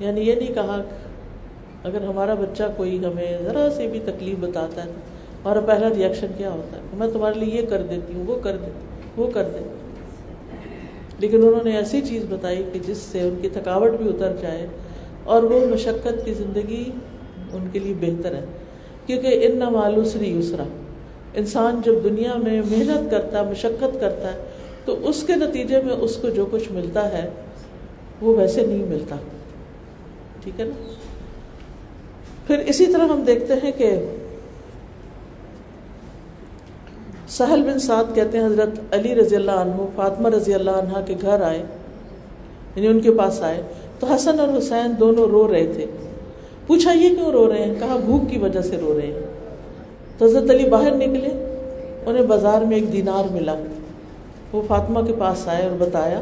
یعنی یہ نہیں کہا، اگر ہمارا بچہ کوئی ہمیں ذرا سے بھی تکلیف بتاتا ہے، ہمارا پہلا ریئیکشن کیا ہوتا ہے؟ میں تمہارے لیے یہ کر دیتی ہوں، وہ کر دیتی وہ کر دیتی لیکن انہوں نے ایسی چیز بتائی کہ جس سے ان کی تھکاوٹ بھی اتر جائے اور وہ مشقت کی زندگی ان کے لیے بہتر ہے۔ کیونکہ ان نہ مالوسری یسرا انسان جب دنیا میں محنت کرتا ہے، مشقت کرتا ہے، تو اس کے نتیجے میں اس کو جو کچھ ملتا ہے، وہ ویسے نہیں ملتا۔ ٹھیک ہے نا؟ پھر اسی طرح ہم دیکھتے ہیں کہ سہل بن سعد کہتے ہیں، حضرت علی رضی اللہ عنہ، فاطمہ رضی اللہ عنہ کے گھر آئے یعنی ان کے پاس آئے، تو حسن اور حسین دونوں رو رہے تھے۔ پوچھا یہ کیوں رو رہے ہیں؟ کہا، بھوک کی وجہ سے رو رہے ہیں۔ تو حضرت علی باہر نکلے، انہیں بازار میں ایک دینار ملا۔ وہ فاطمہ کے پاس آئے اور بتایا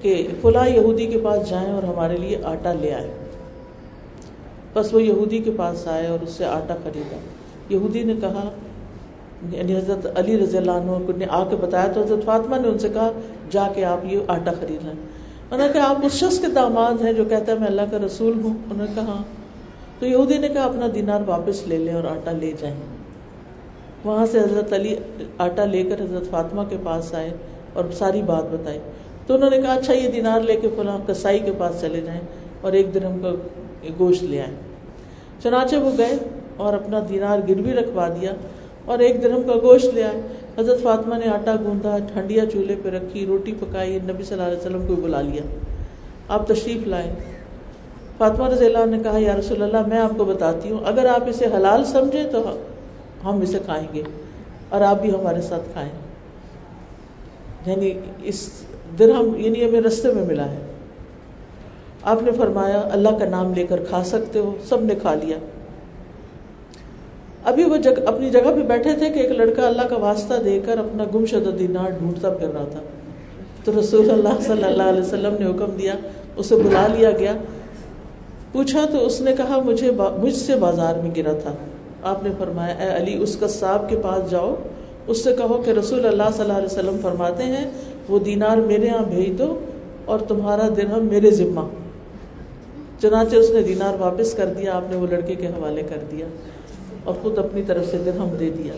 کہ فلاں یہودی کے پاس جائیں اور ہمارے لیے آٹا لے آئے بس وہ یہودی کے پاس آئے اور اس سے آٹا خریدا۔ یہودی نے کہا یعنی حضرت علی رضی اللہ عنہ نے آ کے بتایا تو حضرت فاطمہ نے ان سے کہا، جا کے آپ یہ آٹا خرید لیں۔ انہوں نے کہا، آپ اس شخص کے داماد ہیں جو کہتا ہے، میں اللہ کا رسول ہوں۔ انہوں نے کہا تو یہودی نے کہا اپنا دینار واپس لے لیں اور آٹا لے جائیں۔ وہاں سے حضرت علی آٹا لے کر حضرت فاطمہ کے پاس آئے اور ساری بات بتائی۔ تو انہوں نے کہا اچھا یہ دینار لے کے فلاں کسائی کے پاس چلے جائیں اور ایک درم کا گوشت لے آئیں۔ چنانچہ وہ گئے اور اپنا دینار گروی رکھوا دیا اور ایک درم کا گوشت لے آئے۔ حضرت فاطمہ نے آٹا گوندھا، ٹھنڈیا چولہے پہ رکھی، روٹی پکائی، نبی صلی اللہ علیہ وسلم کو بلا لیا۔ آپ تشریف لائیں۔ فاطمہ رضی اللہ نے کہا، یا رسول اللہ، میں آپ کو بتاتی ہوں، اگر آپ اسے حلال سمجھے تو ہم اسے کھائیں گے اور آپ بھی ہمارے ساتھ کھائیں یعنی اس درہم یعنی ہمیں رستے میں ملا ہے۔ آپ نے فرمایا، اللہ کا نام لے کر کھا سکتے ہو، سب نے کھا لیا. ابھی وہ جگ اپنی جگہ پہ بیٹھے تھے کہ ایک لڑکا اللہ کا واسطہ دے کر اپنا گم شدہ دینار ڈھونڈتا پھر رہا تھا۔ تو رسول اللہ صلی اللہ علیہ وسلم نے حکم دیا، اسے بلا لیا گیا۔ پوچھا تو اس نے کہا، مجھے مجھ سے بازار میں گرا تھا۔ آپ نے فرمایا، اے علی، اس کا صاحب کے پاس جاؤ۔ اس سے کہو کہ رسول اللہ صلی اللہ علیہ وسلم فرماتے ہیں، وہ دینار میرے یہاں بھیج دو اور تمہارا درہم میرے ذمہ۔ چنانچہ اس نے دینار واپس کر دیا، آپ نے وہ لڑکے کے حوالے کر دیا اور خود اپنی طرف سے درہم دے دیا۔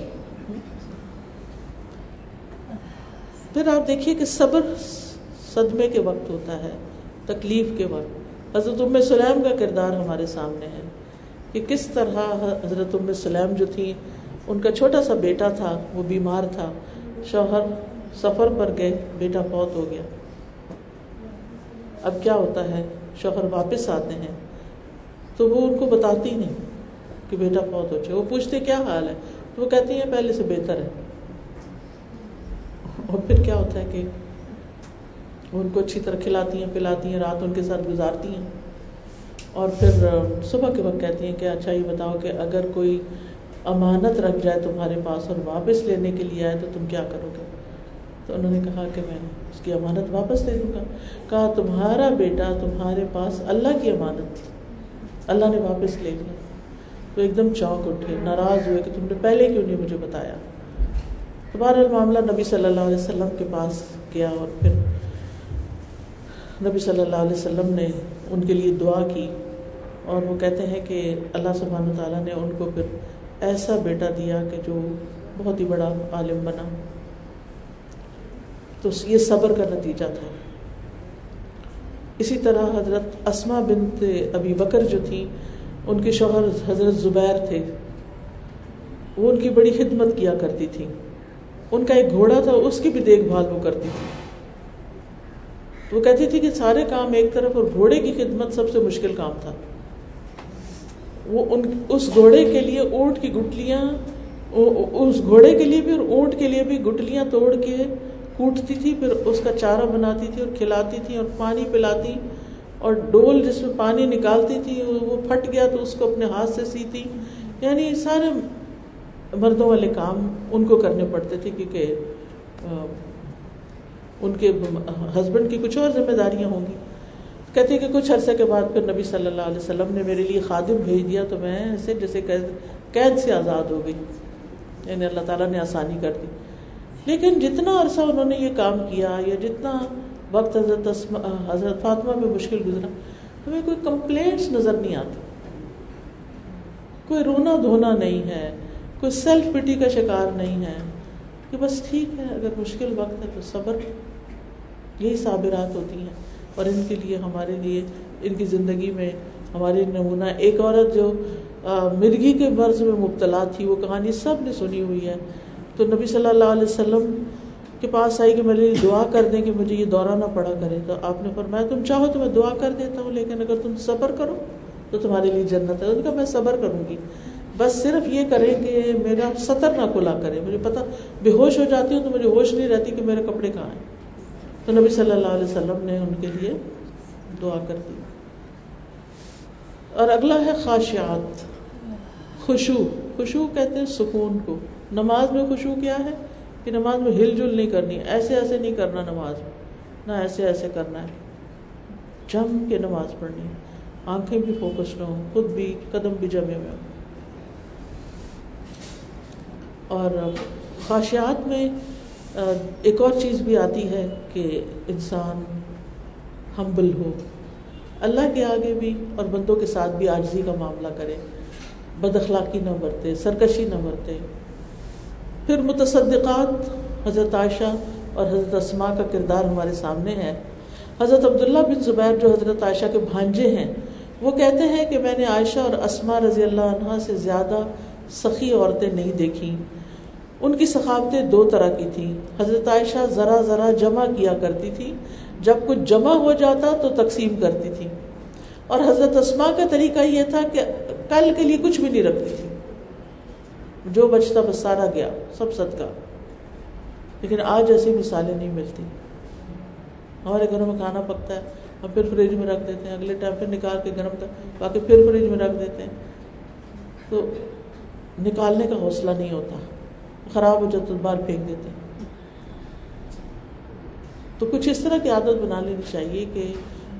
پھر آپ دیکھیے کہ صبر صدمے کے وقت ہوتا ہے، تکلیف کے وقت۔ حضرت ام سلیم کا کردار ہمارے سامنے ہے کہ کس طرح حضرت ام سلیم جو تھی ان کا چھوٹا سا بیٹا تھا، وہ بیمار تھا۔ شوہر سفر پر گئے، بیٹا فوت ہو گیا۔ اب کیا ہوتا ہے؟ شوہر واپس آتے ہیں۔ تو وہ ان کو بتاتی نہیں کہ بیٹا فوت ہو چکے وہ پوچھتے کیا حال ہے؟ تو وہ کہتی ہیں، پہلے سے بہتر ہے۔ اور پھر کیا ہوتا ہے کہ ان کو اچھی طرح کھلاتی ہیں، پلاتی ہیں، رات ان کے ساتھ گزارتی ہیں۔ اور پھر صبح کے وقت کہتی ہیں کہ اچھا یہ بتاؤ کہ اگر کوئی امانت رکھ جائے تمہارے پاس اور واپس لینے کے لیے آئے تو تم کیا کرو گے؟ تو انہوں نے کہا کہ میں اس کی امانت واپس دے دوں گا۔ کہا، تمہارا بیٹا تمہارے پاس اللہ کی امانت تھی۔ اللہ نے واپس لے لیا۔ تو ایک دم چونک اٹھے، ناراض ہوئے کہ تم نے پہلے کیوں نہیں مجھے بتایا؟ تمہارا معاملہ نبی صلی اللہ علیہ وسلم کے پاس گیا اور پھر نبی صلی اللہ علیہ وسلم نے ان کے لیے دعا کی اور وہ کہتے ہیں کہ اللہ سبحانہ تعالیٰ نے ان کو پھر ایسا بیٹا دیا کہ جو بہت ہی بڑا عالم بنا۔ تو یہ صبر کا نتیجہ تھا۔ اسی طرح حضرت اسما بنت ابی بکر جو تھی، ان کے شوہر حضرت زبیر تھے۔ وہ ان کی بڑی خدمت کیا کرتی تھی ان کا ایک گھوڑا تھا، اس کی بھی دیکھ بھال وہ کرتی تھی۔ وہ کہتی تھی کہ سارے کام ایک طرف اور گھوڑے کی خدمت سب سے مشکل کام تھا۔ وہ ان، اس گھوڑے کے لیے اونٹ کی گٹلیاں اس گھوڑے کے لیے بھی اور اونٹ کے لیے بھی گٹلیاں توڑ کے کوٹتی تھی، پھر اس کا چارہ بناتی تھی اور کھلاتی تھی اور پانی پلاتی اور ڈول جس میں پانی نکالتی تھی، وہ پھٹ گیا تو اس کو اپنے ہاتھ سے سیتی۔ یعنی سارے مردوں والے کام ان کو کرنے پڑتے تھے کیونکہ ان کے ہسبینڈ کی کچھ اور ذمہ داریاں ہوں گی۔ کہتے کہ کچھ عرصے کے بعد پھر نبی صلی اللہ علیہ وسلم نے میرے لیے خادم بھیج دیا تو میں ایسے جیسے قید سے آزاد ہو گئی۔ یعنی اللہ تعالیٰ نے آسانی کر دی۔ لیکن جتنا عرصہ انہوں نے یہ کام کیا یا جتنا وقت حضرت حضرت فاطمہ میں مشکل گزرا، ہمیں کوئی کمپلینٹس نظر نہیں آتی۔ کوئی رونا دھونا نہیں ہے، کوئی سیلف پٹی کا شکار نہیں ہے کہ بس ٹھیک ہے، اگر مشکل وقت ہے تو صبر۔ یہی صابرات ہوتی ہیں اور ان کے لیے ہمارے لیے ان کی زندگی میں ہماری نمونہ ایک عورت جو مرغی کے مرض میں مبتلا تھی، وہ کہانی سب نے سنی ہوئی ہے۔ تو نبی صلی اللہ علیہ وسلم کے پاس آئی کہ میرے لیے دعا کر دیں کہ مجھے یہ دورہ نہ پڑا کرے۔ تو آپ نے فرمایا، تم چاہو تو میں دعا کر دیتا ہوں، لیکن اگر تم صبر کرو تو تمہارے لیے جنت ہے۔ ان کا میں صبر کروں گی۔ بس صرف یہ کریں کہ میرا سطر نہ کھلا کرے۔ مجھے پتا بے ہوش ہو جاتی ہوں تو مجھے ہوش نہیں رہتی کہ میرے کپڑے کہاں ہیں۔ تو نبی صلی اللہ علیہ وسلم نے ان کے لیے دعا کر دی۔ اور اگلا ہے خاشیات خوشو خوشو کہتے ہیں سکون کو۔ نماز میں خوشو کیا ہے؟ کہ نماز میں ہل جل نہیں کرنی، ایسے ایسے نہیں کرنا نماز میں، نہ ایسے ایسے کرنا ہے۔ جم کے نماز پڑھنی، آنکھیں بھی فوکس نہ ہوں، خود بھی قدم بھی جمے ہوئے ہوں۔ اور خواہشات میں ایک اور چیز بھی آتی ہے کہ انسان ہمبل ہو۔ اللہ کے آگے بھی اور بندوں کے ساتھ بھی آجزی کا معاملہ کرے۔ بد اخلاقی نہ برتے سرکشی نہ برتے پھر متصدقات، حضرت عائشہ اور حضرت اسما کا کردار ہمارے سامنے ہے۔ حضرت عبداللہ بن زبیر جو حضرت عائشہ کے بھانجے ہیں، وہ کہتے ہیں کہ میں نے عائشہ اور اسما رضی اللہ عنہ سے زیادہ سخی عورتیں نہیں دیکھیں۔ ان کی ثقافتیں دو طرح کی تھیں۔ حضرت عائشہ ذرا ذرا جمع کیا کرتی تھی۔ جب کچھ جمع ہو جاتا تو تقسیم کرتی تھی۔ اور حضرت اسما کا طریقہ یہ تھا کہ کل کے لیے کچھ بھی نہیں رکھتی تھی۔ جو بچتا بس سارا گیا، سب صدقہ۔ لیکن آج ایسی مثالیں نہیں ملتی۔ ہمارے گھروں میں کھانا پکتا ہے، ہم پھر فریج میں رکھ دیتے ہیں۔ اگلے ٹائم پھر نکال کے گرم کر، باقی پھر فریج میں رکھ دیتے ہیں۔ تو نکالنے کا حوصلہ نہیں ہوتا۔ خراب ہو جائے تو بار پھینک دیتے تو کچھ اس طرح کی عادت بنا لینی چاہیے کہ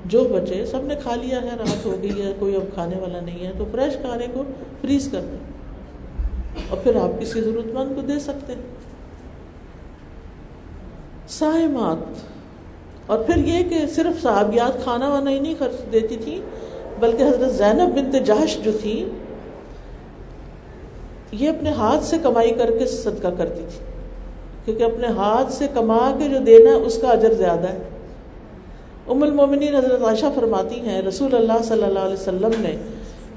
جو بچے سب نے کھا لیا ہے رات ہو گئی ہے، کوئی اب کھانے والا نہیں ہے، تو فریش کھانے کو فریز کر دیں اور پھر آپ کسی ضرورت مند کو دے سکتے ہیں۔ سائمات اور پھر یہ کہ صرف صحابیات کھانا وانا ہی نہیں خرچ دیتی تھی بلکہ حضرت زینب بنت جہش جو تھی یہ اپنے ہاتھ سے کمائی کر کے صدقہ کرتی تھی۔ کیونکہ اپنے ہاتھ سے کما کے جو دینا ہے، اس کا اجر زیادہ ہے۔ ام المومنین حضرت عائشہ فرماتی ہیں، رسول اللہ صلی اللہ علیہ وسلم نے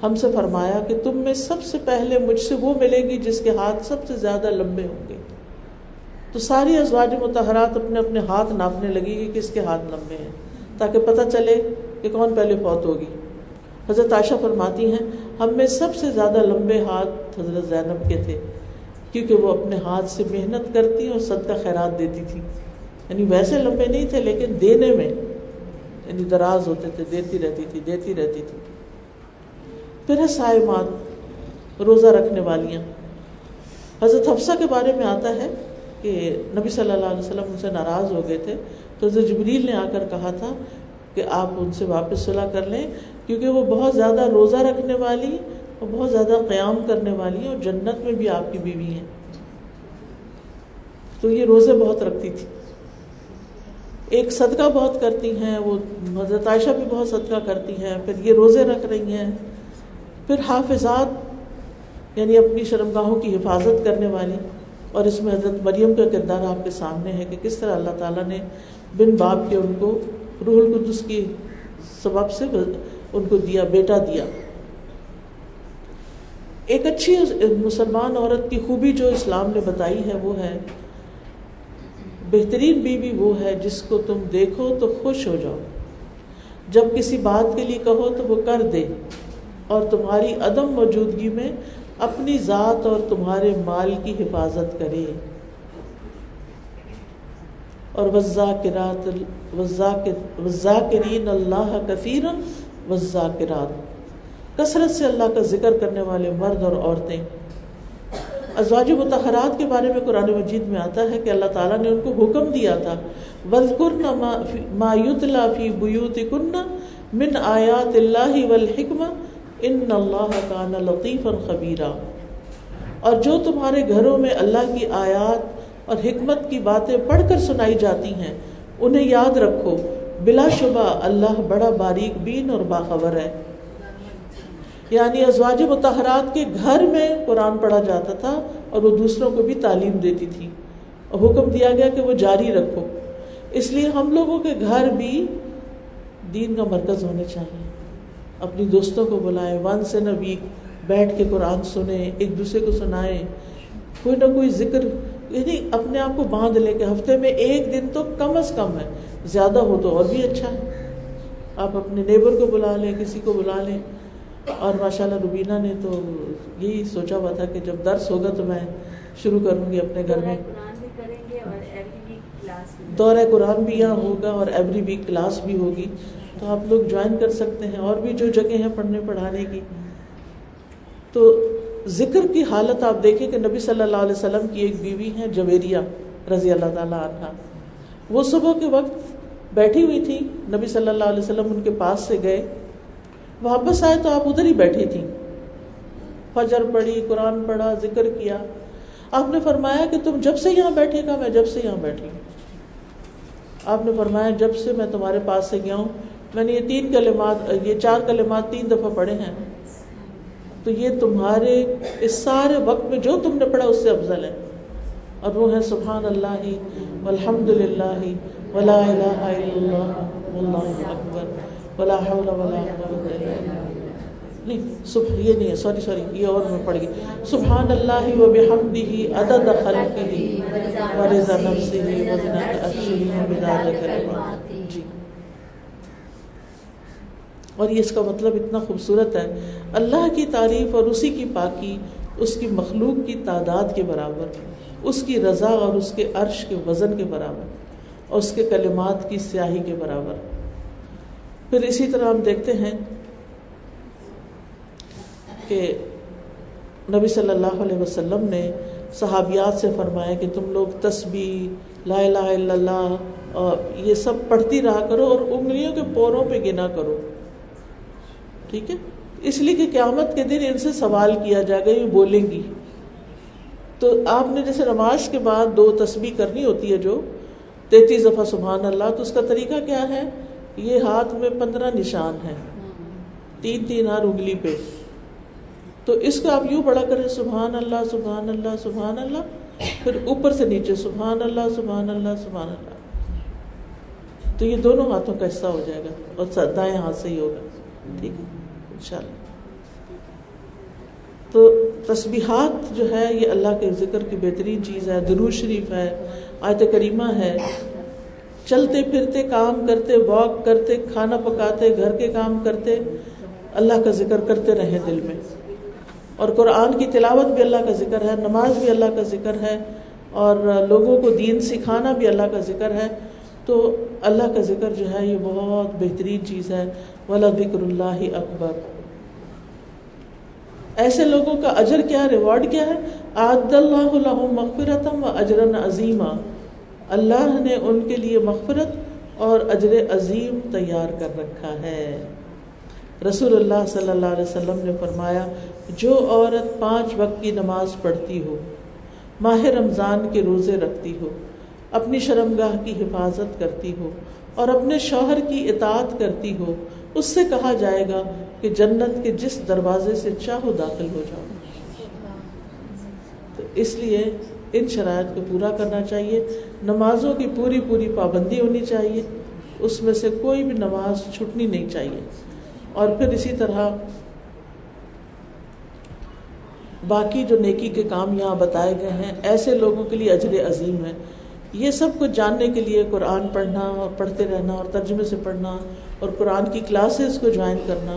ہم سے فرمایا کہ تم میں سب سے پہلے مجھ سے وہ ملے گی جس کے ہاتھ سب سے زیادہ لمبے ہوں گے۔ تو ساری ازواج متحرات اپنے اپنے ہاتھ ناپنے لگی کہ کس کے ہاتھ لمبے ہیں، تاکہ پتہ چلے کہ کون پہلے فوت ہوگی۔ حضرت عائشہ فرماتی ہیں ہم میں سب سے زیادہ لمبے ہاتھ حضرت زینب کے تھے، کیونکہ وہ اپنے ہاتھ سے محنت کرتی اور صدقہ خیرات دیتی تھی۔ یعنی ویسے لمبے نہیں تھے، لیکن دینے میں یعنی دراز ہوتے تھے، دیتی رہتی تھی، دیتی رہتی تھی۔ پھر ہے سائمات روزہ رکھنے والیاں۔ حضرت حفصہ کے بارے میں آتا ہے کہ نبی صلی اللہ علیہ وسلم ان سے ناراض ہو گئے تھے۔ تو حضرت جبریل نے آ کر کہا تھا کہ آپ ان سے واپس صلاح کر لیں۔ کیونکہ وہ بہت زیادہ روزہ رکھنے والی اور بہت زیادہ قیام کرنے والی ہیں اور جنت میں بھی آپ کی بیوی ہیں۔ تو یہ روزے بہت رکھتی تھی۔ ایک صدقہ بہت کرتی ہیں، وہ حضرت عائشہ بھی بہت صدقہ کرتی ہیں، پھر یہ روزے رکھ رہی ہیں۔ پھر حافظات یعنی اپنی شرمگاہوں کی حفاظت کرنے والی۔ اور اس میں حضرت مریم کا کردار آپ کے سامنے ہے کہ کس طرح اللہ تعالیٰ نے بن باپ کے ان کو روح القدس کی سبب سے ان کو دیا، بیٹا دیا۔ ایک اچھی مسلمان عورت کی خوبی جو اسلام نے بتائی ہے وہ ہے، بہترین بیوی بی وہ ہے جس کو تم دیکھو تو خوش ہو جاؤ۔ جب کسی بات کے لیے کہو تو وہ کر دے۔ اور تمہاری عدم موجودگی میں اپنی ذات اور تمہارے مال کی حفاظت کرے۔ اور وزاکرات وزاکرین اللہ کثیر وزاکرات کثرت سے اللہ کا ذکر کرنے والے مرد اور عورتیں۔ ازواج متحرات کے بارے میں قرآن مجید میں آتا ہے کہ اللہ تعالیٰ نے ان کو حکم دیا تھا۔ وزقرن مایوت فی بیوت کن من آیات اللہ والحکمہ ان اللہ کان لطیف خبیرہ اور جو تمہارے گھروں میں اللہ کی آیات اور حکمت کی باتیں پڑھ کر سنائی جاتی ہیں، انہیں یاد رکھو۔ بلا شبہ اللہ بڑا باریک بین اور باخبر ہے۔ یعنی ازواج متحرات کے گھر میں قرآن پڑھا جاتا تھا اور وہ دوسروں کو بھی تعلیم دیتی تھی۔ اور حکم دیا گیا کہ وہ جاری رکھو۔ اس لیے ہم لوگوں کے گھر بھی دین کا مرکز ہونے چاہیے۔ اپنی دوستوں کو بلائیں، ون سے نہ ویک بیٹھ کے قرآن سنیں، ایک دوسرے کو سنائیں۔ کوئی نہ کوئی ذکر یعنی اپنے آپ کو باندھ لے کے ہفتے میں ایک دن تو کم از کم ہے۔ زیادہ ہو تو اور بھی اچھا ہے۔ آپ اپنے نیبر کو بلا لیں، کسی کو بلا لیں۔ اور ماشاء اللہ روبینہ نے تو یہی سوچا ہوا تھا کہ جب درس ہوگا تو میں شروع کروں گی اپنے گھر میں۔ دورہ قرآن بھی یہاں ہوگا اور ایوری ویک کلاس بھی ہوگی۔ تو آپ لوگ جوائن کر سکتے ہیں اور بھی جو جگہ ہیں پڑھنے پڑھانے کی۔ تو ذکر کی حالت آپ دیکھیں کہ نبی صلی اللہ علیہ وسلم کی ایک بیوی ہے جویریہ رضی اللہ تعالیٰ عنہ۔ وہ صبح کے وقت بیٹھی ہوئی تھی، نبی صلی اللہ علیہ وسلم ان کے پاس سے گئے۔ واپس آئے تو آپ ادھر ہی بیٹھی تھی فجر پڑھی، قرآن پڑھا، ذکر کیا۔ آپ نے فرمایا کہ تم جب سے یہاں بیٹھے گا، میں جب سے یہاں بیٹھی ہوں۔ آپ نے فرمایا جب سے میں تمہارے پاس سے گیا ہوں، میں نے یہ تین کلمات، یہ چار کلمات تین دفعہ پڑھے ہیں۔ تو یہ تمہارے، اس سارے وقت میں جو تم نے پڑھا، اس سے افضل ہے۔ اور وہ ہے سبحان اللہ الحمد للہ ولا الہ الا اللہ واللہ اکبر ولا حول ولا قوت نہیں صبح یہ نہیں ہے سوری سوری یہ اور میں پڑھ گئی. سبحان اللہ و بحمدہ عدد خلقہ، ورضا نفسہ وزنة عرشہ ومداد کلمات جی. اور یہ اس کا مطلب اتنا خوبصورت ہے، اللہ کی تعریف اور اسی کی پاکی، اس کی مخلوق کی تعداد کے برابر، اس کی رضا اور اس کے عرش کے وزن کے برابر. اور اس کے کلمات کی سیاہی کے برابر۔ پھر اسی طرح ہم دیکھتے ہیں کہ نبی صلی اللہ علیہ وسلم نے صحابیات سے فرمایا کہ تم لوگ تسبیح، لا الہ الا اللہ، اور یہ سب پڑھتی رہا کرو اور انگلیوں کے پوروں پہ گنا کرو۔ ٹھیک ہے؟ اس لیے کہ قیامت کے دن ان سے سوال کیا جائے گا، یہ بولیں گی۔ تو آپ نے جیسے نماز کے بعد دو تسبیح کرنی ہوتی ہے جو تینتیس دفعہ سبحان اللہ، تو اس کا طریقہ کیا ہے؟ یہ ہاتھ میں پندرہ نشان ہے تین تین ہر انگلی پہ۔ تو اس کو آپ یوں بڑا کریں، سبحان اللہ سبحان اللہ سبحان اللہ، پھر اوپر سے نیچے، سبحان اللہ سبحان اللہ سبحان اللہ۔ تو یہ دونوں ہاتھوں کا حصہ ہو جائے گا اور دائیں ہاتھ سے ہی ہوگا۔ ٹھیک ہے؟ ان شاء اللہ تو تسبیحات جو ہے، یہ اللہ کے ذکر کی بہترین چیز ہے درو شریف ہے۔ آیت کریمہ ہے۔ چلتے پھرتے، کام کرتے، واک کرتے، کھانا پکاتے، گھر کے کام کرتے، اللہ کا ذکر کرتے رہیں دل میں۔ اور قرآن کی تلاوت بھی اللہ کا ذکر ہے، نماز بھی اللہ کا ذکر ہے، اور لوگوں کو دین سکھانا بھی اللہ کا ذکر ہے۔ تو اللہ کا ذکر جو ہے، یہ بہت بہترین چیز ہے۔ ولا ذکر اللہ اکبر ایسے لوگوں کا اجر کیا ریوارڈ کیا ہے؟ عاد اللہ مغفرتم و اجرن عظیمہ اللہ نے ان کے لیے مغفرت اور اجر عظیم تیار کر رکھا ہے۔ رسول اللہ صلی اللہ علیہ وسلم نے فرمایا، جو عورت پانچ وقت کی نماز پڑھتی ہو، ماہ رمضان کے روزے رکھتی ہو، اپنی شرمگاہ کی حفاظت کرتی ہو اور اپنے شوہر کی اطاعت کرتی ہو، اس سے کہا جائے گا کہ جنت کے جس دروازے سے چاہو داخل ہو جاؤ۔ تو اس لیے ان شرائط کو پورا کرنا چاہیے۔ نمازوں کی پوری پوری پابندی ہونی چاہیے۔ اس میں سے کوئی بھی نماز چھٹنی نہیں چاہیے۔ اور پھر اسی طرح باقی جو نیکی کے کام یہاں بتائے گئے ہیں، ایسے لوگوں کے لیے اجر عظیم ہے۔ یہ سب کچھ جاننے کے لیے قرآن پڑھنا اور پڑھتے رہنا اور ترجمے سے پڑھنا اور قرآن کی کلاسز کو جوائن کرنا۔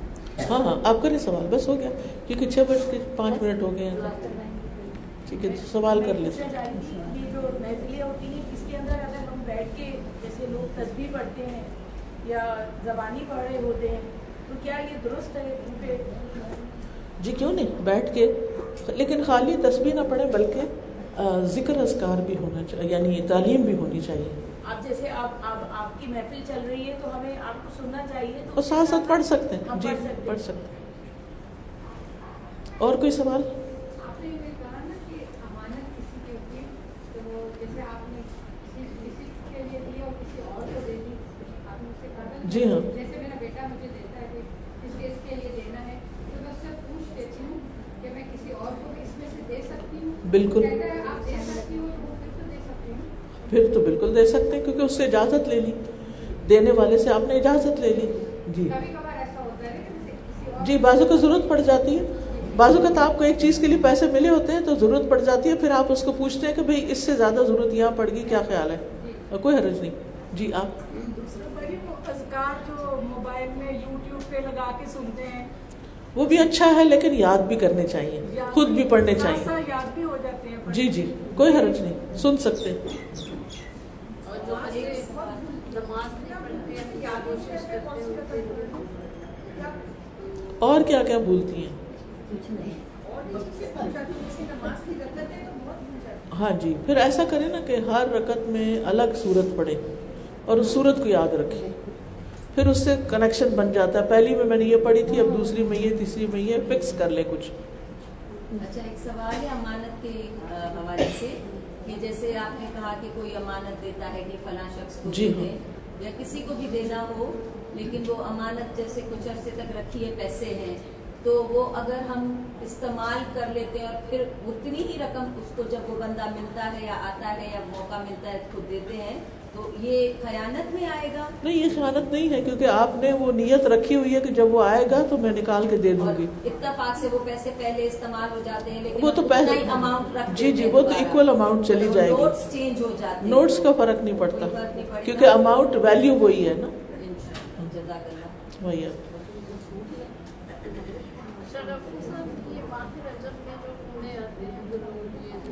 ہاں ہاں آپ کریں سوال بس ہو گیا۔ کیونکہ چھ بج کے پانچ منٹ ہو گئے ہیں۔ ٹھیک ہے سوال کر لیتے پڑھتے ہیں یا زبانی پڑھ رہے ہوتے ہیں تو کیا یہ درست ہے جی کیوں نہیں؟ بیٹھ کے۔ لیکن خالی تصویر نہ پڑھے بلکہ ذکر اذکار بھی ہونا چاہیے یعنی تعلیم بھی ہونی چاہیے۔ آپ جیسے آپ آپ کی محفل چل رہی ہے تو ہمیں آپ کو سننا چاہیے اور ساتھ ساتھ پڑھ سکتے ہیں۔ جی پڑھ سکتے ہیں۔ اور کوئی سوال؟ جی ہاں۔ بالکل۔ پھر تو بالکل دے سکتے ہیں کیونکہ اس سے اجازت لے لی۔ دینے والے سے آپ نے اجازت لے لی۔ جی۔ جی بازو کو ضرورت پڑ جاتی ہے۔ بازو کا تو آپ کو ایک چیز کے لیے پیسے ملے ہوتے ہیں تو ضرورت پڑ جاتی ہے پھر آپ اس کو پوچھتے ہیں کہ بھائی اس سے زیادہ ضرورت یہاں پڑ گئی کیا خیال ہے؟ کوئی حرج نہیں۔ جی آپ۔ جو موبائل میں یوٹیوب پہ لگا کے سنتے ہیں۔ وہ بھی اچھا ہے لیکن یاد بھی کرنے چاہیے۔ خود بھی پڑھنے چاہیے۔ جی جی کوئی حرج نہیں۔ سن سکتے اور کیا کیا بھولتی ہیں؟ ہاں جی پھر ایسا کرے نا کہ ہر رکت میں الگ صورت پڑے اور اس صورت کو یاد رکھے پھر اس سے کنیکشن بن جاتا ہے۔ پہلی میں میں نے یہ پڑھی تھی اب دوسری میں یہ تیسری میں یہ فکس کر لے کچھ۔ اچھا ایک سوال ہے امانت کے حوالے سے کہ جیسے آپ نے کہا کہ کوئی امانت دیتا ہے کہ فلاں شخص کو جی دے یا کسی کو بھی دینا ہو لیکن وہ امانت جیسے کچھ عرصے تک رکھی ہے پیسے ہیں تو وہ اگر ہم استعمال کر لیتے ہیں اور پھر اتنی ہی رقم اس کو جب وہ بندہ ملتا ہے یا آتا ہے یا موقع ملتا ہے اس کو دیتے ہیں تو یہ خیانت میں آئے گا؟ نہیں یہ خیانت نہیں ہے کیونکہ آپ نے وہ نیت رکھی ہوئی ہے کہ جب وہ آئے گا تو میں نکال کے دے دوں گی۔ اتفاق سے وہ پیسے پہلے استعمال ہو جاتے ہیں لیکن وہ تو پہلے اماؤنٹ جی جی وہ تو اکول اماؤنٹ چلی جائے گی۔ نوٹس چینج ہو جاتے ہیں۔ نوٹس کا فرق نہیں پڑتا۔ کیونکہ اماؤنٹ ویلیو وہی ہے نا۔ جزاک اللہ۔ وہی ہے۔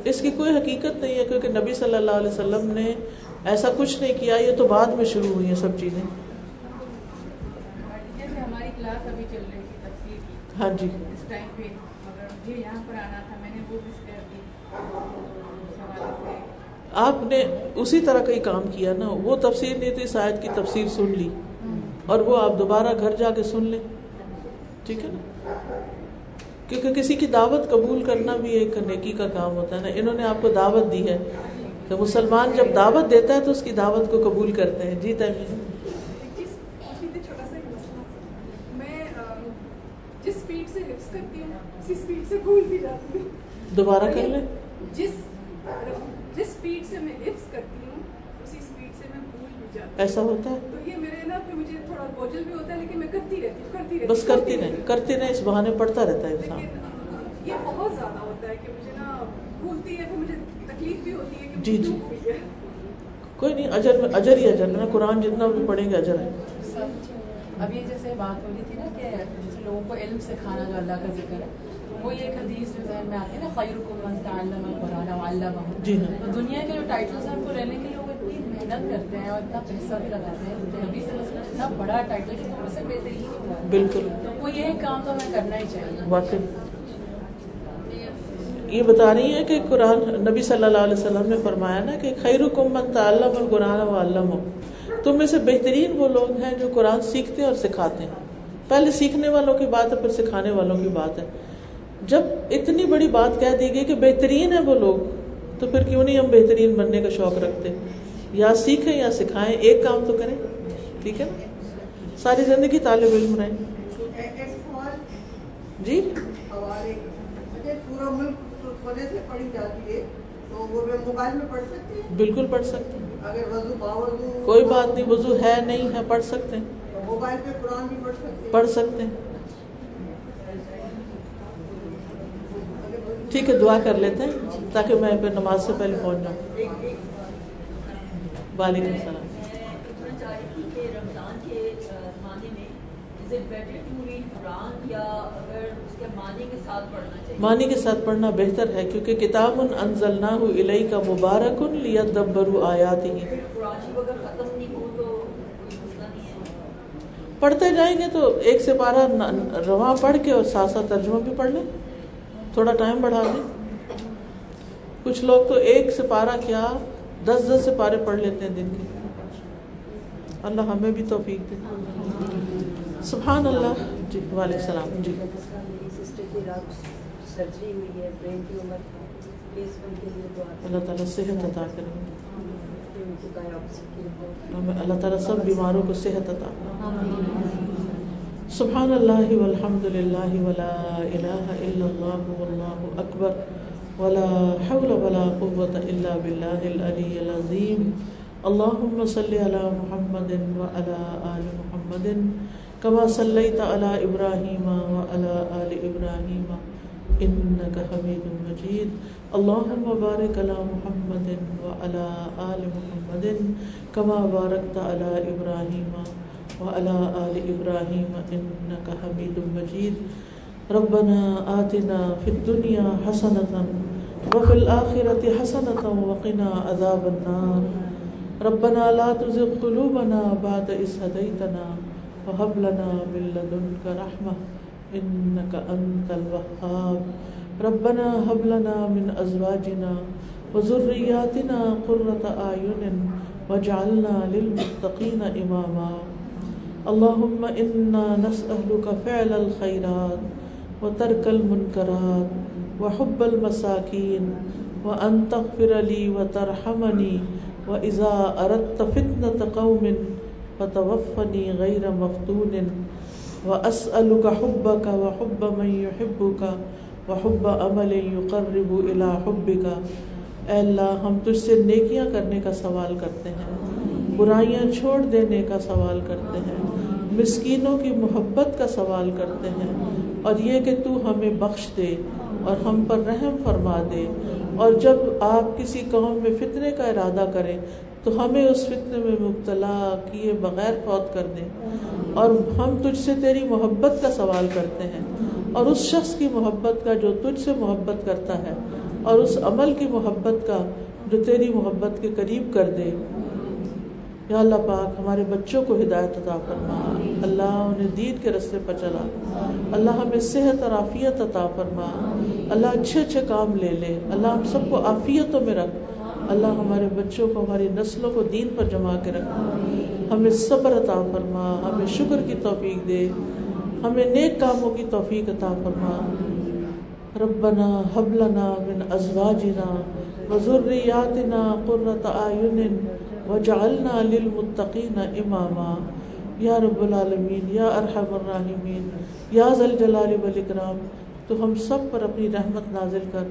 اس کی کوئی حقیقت نہیں ہے کیونکہ نبی صلی اللہ علیہ وسلم نے ایسا کچھ نہیں کیا یہ تو بعد میں شروع ہوئی ہیں سب چیزیں۔ ہماری کلاس ابھی چل رہی تھی تفسیر کی ہاں جی۔ اس ٹائم پہ مگر مجھے یہاں پر آنا تھا میں نے وہ مس کر دی۔ سوال سے آپ نے اسی طرح کا ہی کام کیا نا وہ تفسیر نہیں تھی شاید کی تفسیر سن لی۔ اور وہ آپ دوبارہ گھر جا کے سن لیں۔ ٹھیک ہے نا؟ کیونکہ کسی کی دعوت قبول کرنا بھی ایک نیکی کا کام ہوتا ہے نا۔ انہوں نے آپ کو دعوت دی ہے تو مسلمان جب دعوت دیتا ہے تو اس کی دعوت کو قبول کرتے ہیں۔ جی تمہیں چھوٹا سا ایک مسئلہ۔ میں جس اسپیڈ سے حفظ کرتی ہوں اسی اسپیڈ سے بھول بھی جاتی ہوں۔ دوبارہ کر لیں۔ جس جس اسپیڈ سے میں حفظ کرتی ہوں اسی اسپیڈ سے میں بھول بھی جاتی ہوں۔ ایسا ہوتا ہے؟ تو یہ میرے نا پھر مجھے تھوڑا بوجھل بھی ہوتا ہے لیکن میں کرتی رہتی ہوں کرتی رہتی بس کرتی نہیں کرتی نہیں اس بہانے پڑتا رہتا ہے انسان۔ لیکن یہ بہت زیادہ ہوتا ہے کہ مجھے نا بھولتی ہے پھر مجھے تکلیف بھی ہوتی ہے کہ جی، جی۔ کوئی نہیں اجر میں اجر ہی اجر ہے نا قرآن جتنا بھی پڑھیں گے اجر ہے۔ اب یہ جیسے بات ہو رہی تھی نا کہ جیسے لوگوں کو علم سکھانا جو اللہ کا ذکر ہے وہ یہ ایک حدیث جو ذہن میں آتی ہے نا خیر کو من تعلم القرآن وعلمہ۔ جی ہاں۔ تو دنیا کے جو ٹائٹلس ہیں ان کو لینے کے لیے محنت کرتے ہیں اور اتنا پیسہ بھی لگاتے ہیں تو نبی صلی اللہ علیہ وسلم اتنا بڑا ٹائٹل کہ تھوڑے سے بہترین ہی ہوا ہے بالکل۔ تو وہ یہ کام تو ہمیں کرنا ہی چاہیے۔ واقعی۔ یہ بتا رہی ہیں کہ قرآن نبی صلی اللہ علیہ وسلم نے فرمایا نا کہ خیر من تعلم القرآن و علم تم میں سے بہترین وہ لوگ ہیں جو قرآن سیکھتے اور سکھاتے ہیں۔ پہلے سیکھنے والوں کی بات ہے پھر سکھانے والوں کی بات ہے۔ جب اتنی بڑی بات کہہ دی گئی کہ بہترین ہے وہ لوگ تو پھر کیوں نہیں ہم بہترین بننے کا شوق رکھتے؟ یا سیکھیں یا سکھائیں، ایک کام تو کریں، ٹھیک ہے؟ نا ساری زندگی طالب علم رہیں۔ جی؟ بالکل پڑھ سکتے ہیں۔ کوئی بات نہیں، وضو ہے نہیں ہے پڑھ سکتے ہیں موبائل پہ قرآن بھی پڑھ سکتے ہیں۔ پڑھ سکتے ہیں۔ ٹھیک ہے، دعا کر لیتے ہیں تاکہ میں پھر نماز سے پہلے پہنچ جاؤں۔ وعلیکم السلام معنی کے ساتھ پڑھنا بہتر ہے کیونکہ کتاب مبارک اگر ختم نہیں ہو تو کوئی مسئلہ نہیں ہے۔ پڑھتے جائیں گے تو ایک سے پارہ رواں پڑھ کے اور ساتھ ساتھ ترجمہ بھی پڑھ لیں۔ تھوڑا ٹائم بڑھا دیں۔ کچھ لوگ تو ایک سے پارہ کیا دس دس سے پارے پڑھ لیتے ہیں دن کے۔ اللہ ہمیں بھی توفیق دے۔ سبحان اللہ۔ جی وعلیکم السلام۔ جی۔ اللہ تعالیٰ صحت عطا کریں ہمیں اللہ تعالیٰ سب بیماروں کو صحت عطا سبحان اللہ والحمد للہ ولا الہ الا اللہ واللہ اکبر۔ ولا حول ولا قوة الا باللہ العلی العظیم اللہم صلی علی محمد وعلى آل محمد كما صليت على إبراهيم وعلى آل إبراهيم. إنك حميد مجيد. اللهم بارك على محمد وعلى آل محمد كما باركت على إبراهيم وعلى آل إبراهيم. إنك حميد مجيد. ربنا آتنا في الدنيا حسنة وفي الآخرة حسنة وقنا عذاب النار. ربنا لا تزغ قلوبنا بعد إذ هديتنا وهب لنا من لدنك رحمة إنك أنت الوهاب. ربنا هب لنا من أزواجنا وذرياتنا قرة أعين واجعلنا للمتقين إماما. اللهم إنا نسألك فعل الخيرات وترك المنكرات وحب المساكين وأن تغفر لي وترحمني وإذا أردت فتنة قوم فتوفني غير مفتون وأسألك حبك وحب من يحبك وحب عمل يقرب إلى حبك اے اللہ، ہم تجھ سے نیکیاں کرنے کا سوال کرتے ہیں، برائیاں چھوڑ دینے کا سوال کرتے ہیں، مسکینوں کی محبت کا سوال کرتے ہیں، اور یہ کہ تو ہمیں بخش دے۔ اور ہم پر رحم فرما دے۔ اور جب آپ کسی قوم میں فتنے کا ارادہ کریں، تو ہمیں اس فتنے میں مبتلا کیے بغیر فوت کر دیں۔ اور ہم تجھ سے تیری محبت کا سوال کرتے ہیں۔ اور اس شخص کی محبت کا جو تجھ سے محبت کرتا ہے، اور اس عمل کی محبت کا جو تیری محبت کے قریب کر دے۔ یا اللہ پاک ہمارے بچوں کو ہدایت عطا فرما۔ اللہ انہیں دین کے رستے پر چلا۔ اللہ ہمیں صحت اور عافیت عطا فرما۔ اللہ اچھے اچھے کام لے لے۔ اللہ ہم سب کو عافیتوں میں رکھ۔ اللہ ہمارے بچوں کو، ہماری نسلوں کو دین پر جما کے رکھ۔ ہمیں صبر عطا فرما۔ ہمیں شکر کی توفیق دے۔ ہمیں نیک کاموں کی توفیق عطا فرما۔ ربنا حب لنا من ازواجنا وذرياتنا قرة اعين وجعلنا للمتقين اماما. یا رب العالمین، یا ارحم الراحمین، یا ذل جلال والاکرام. تو ہم سب پر اپنی رحمت نازل کر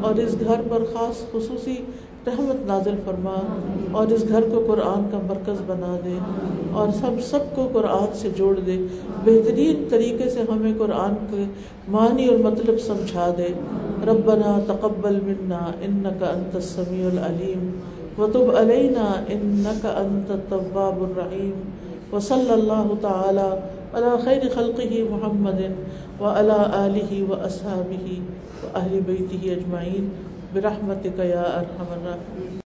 اور اس گھر پر خاص خصوصی رحمت نازل فرما اور اس گھر کو قرآن کا مرکز بنا دے اور سب سب کو قرآن سے جوڑ دے۔ بہترین طریقے سے ہمیں قرآن کے معنی اور مطلب سمجھا دے۔ ربنا تقبل منا انك انت السميع العليم وتب علينا انك انت التواب الرحيم. وصلى الله تعالى على خير خلقه محمد وعلى آله واصحابه واهل بيته اجمعين برحمتك يا ارحم الراحمين.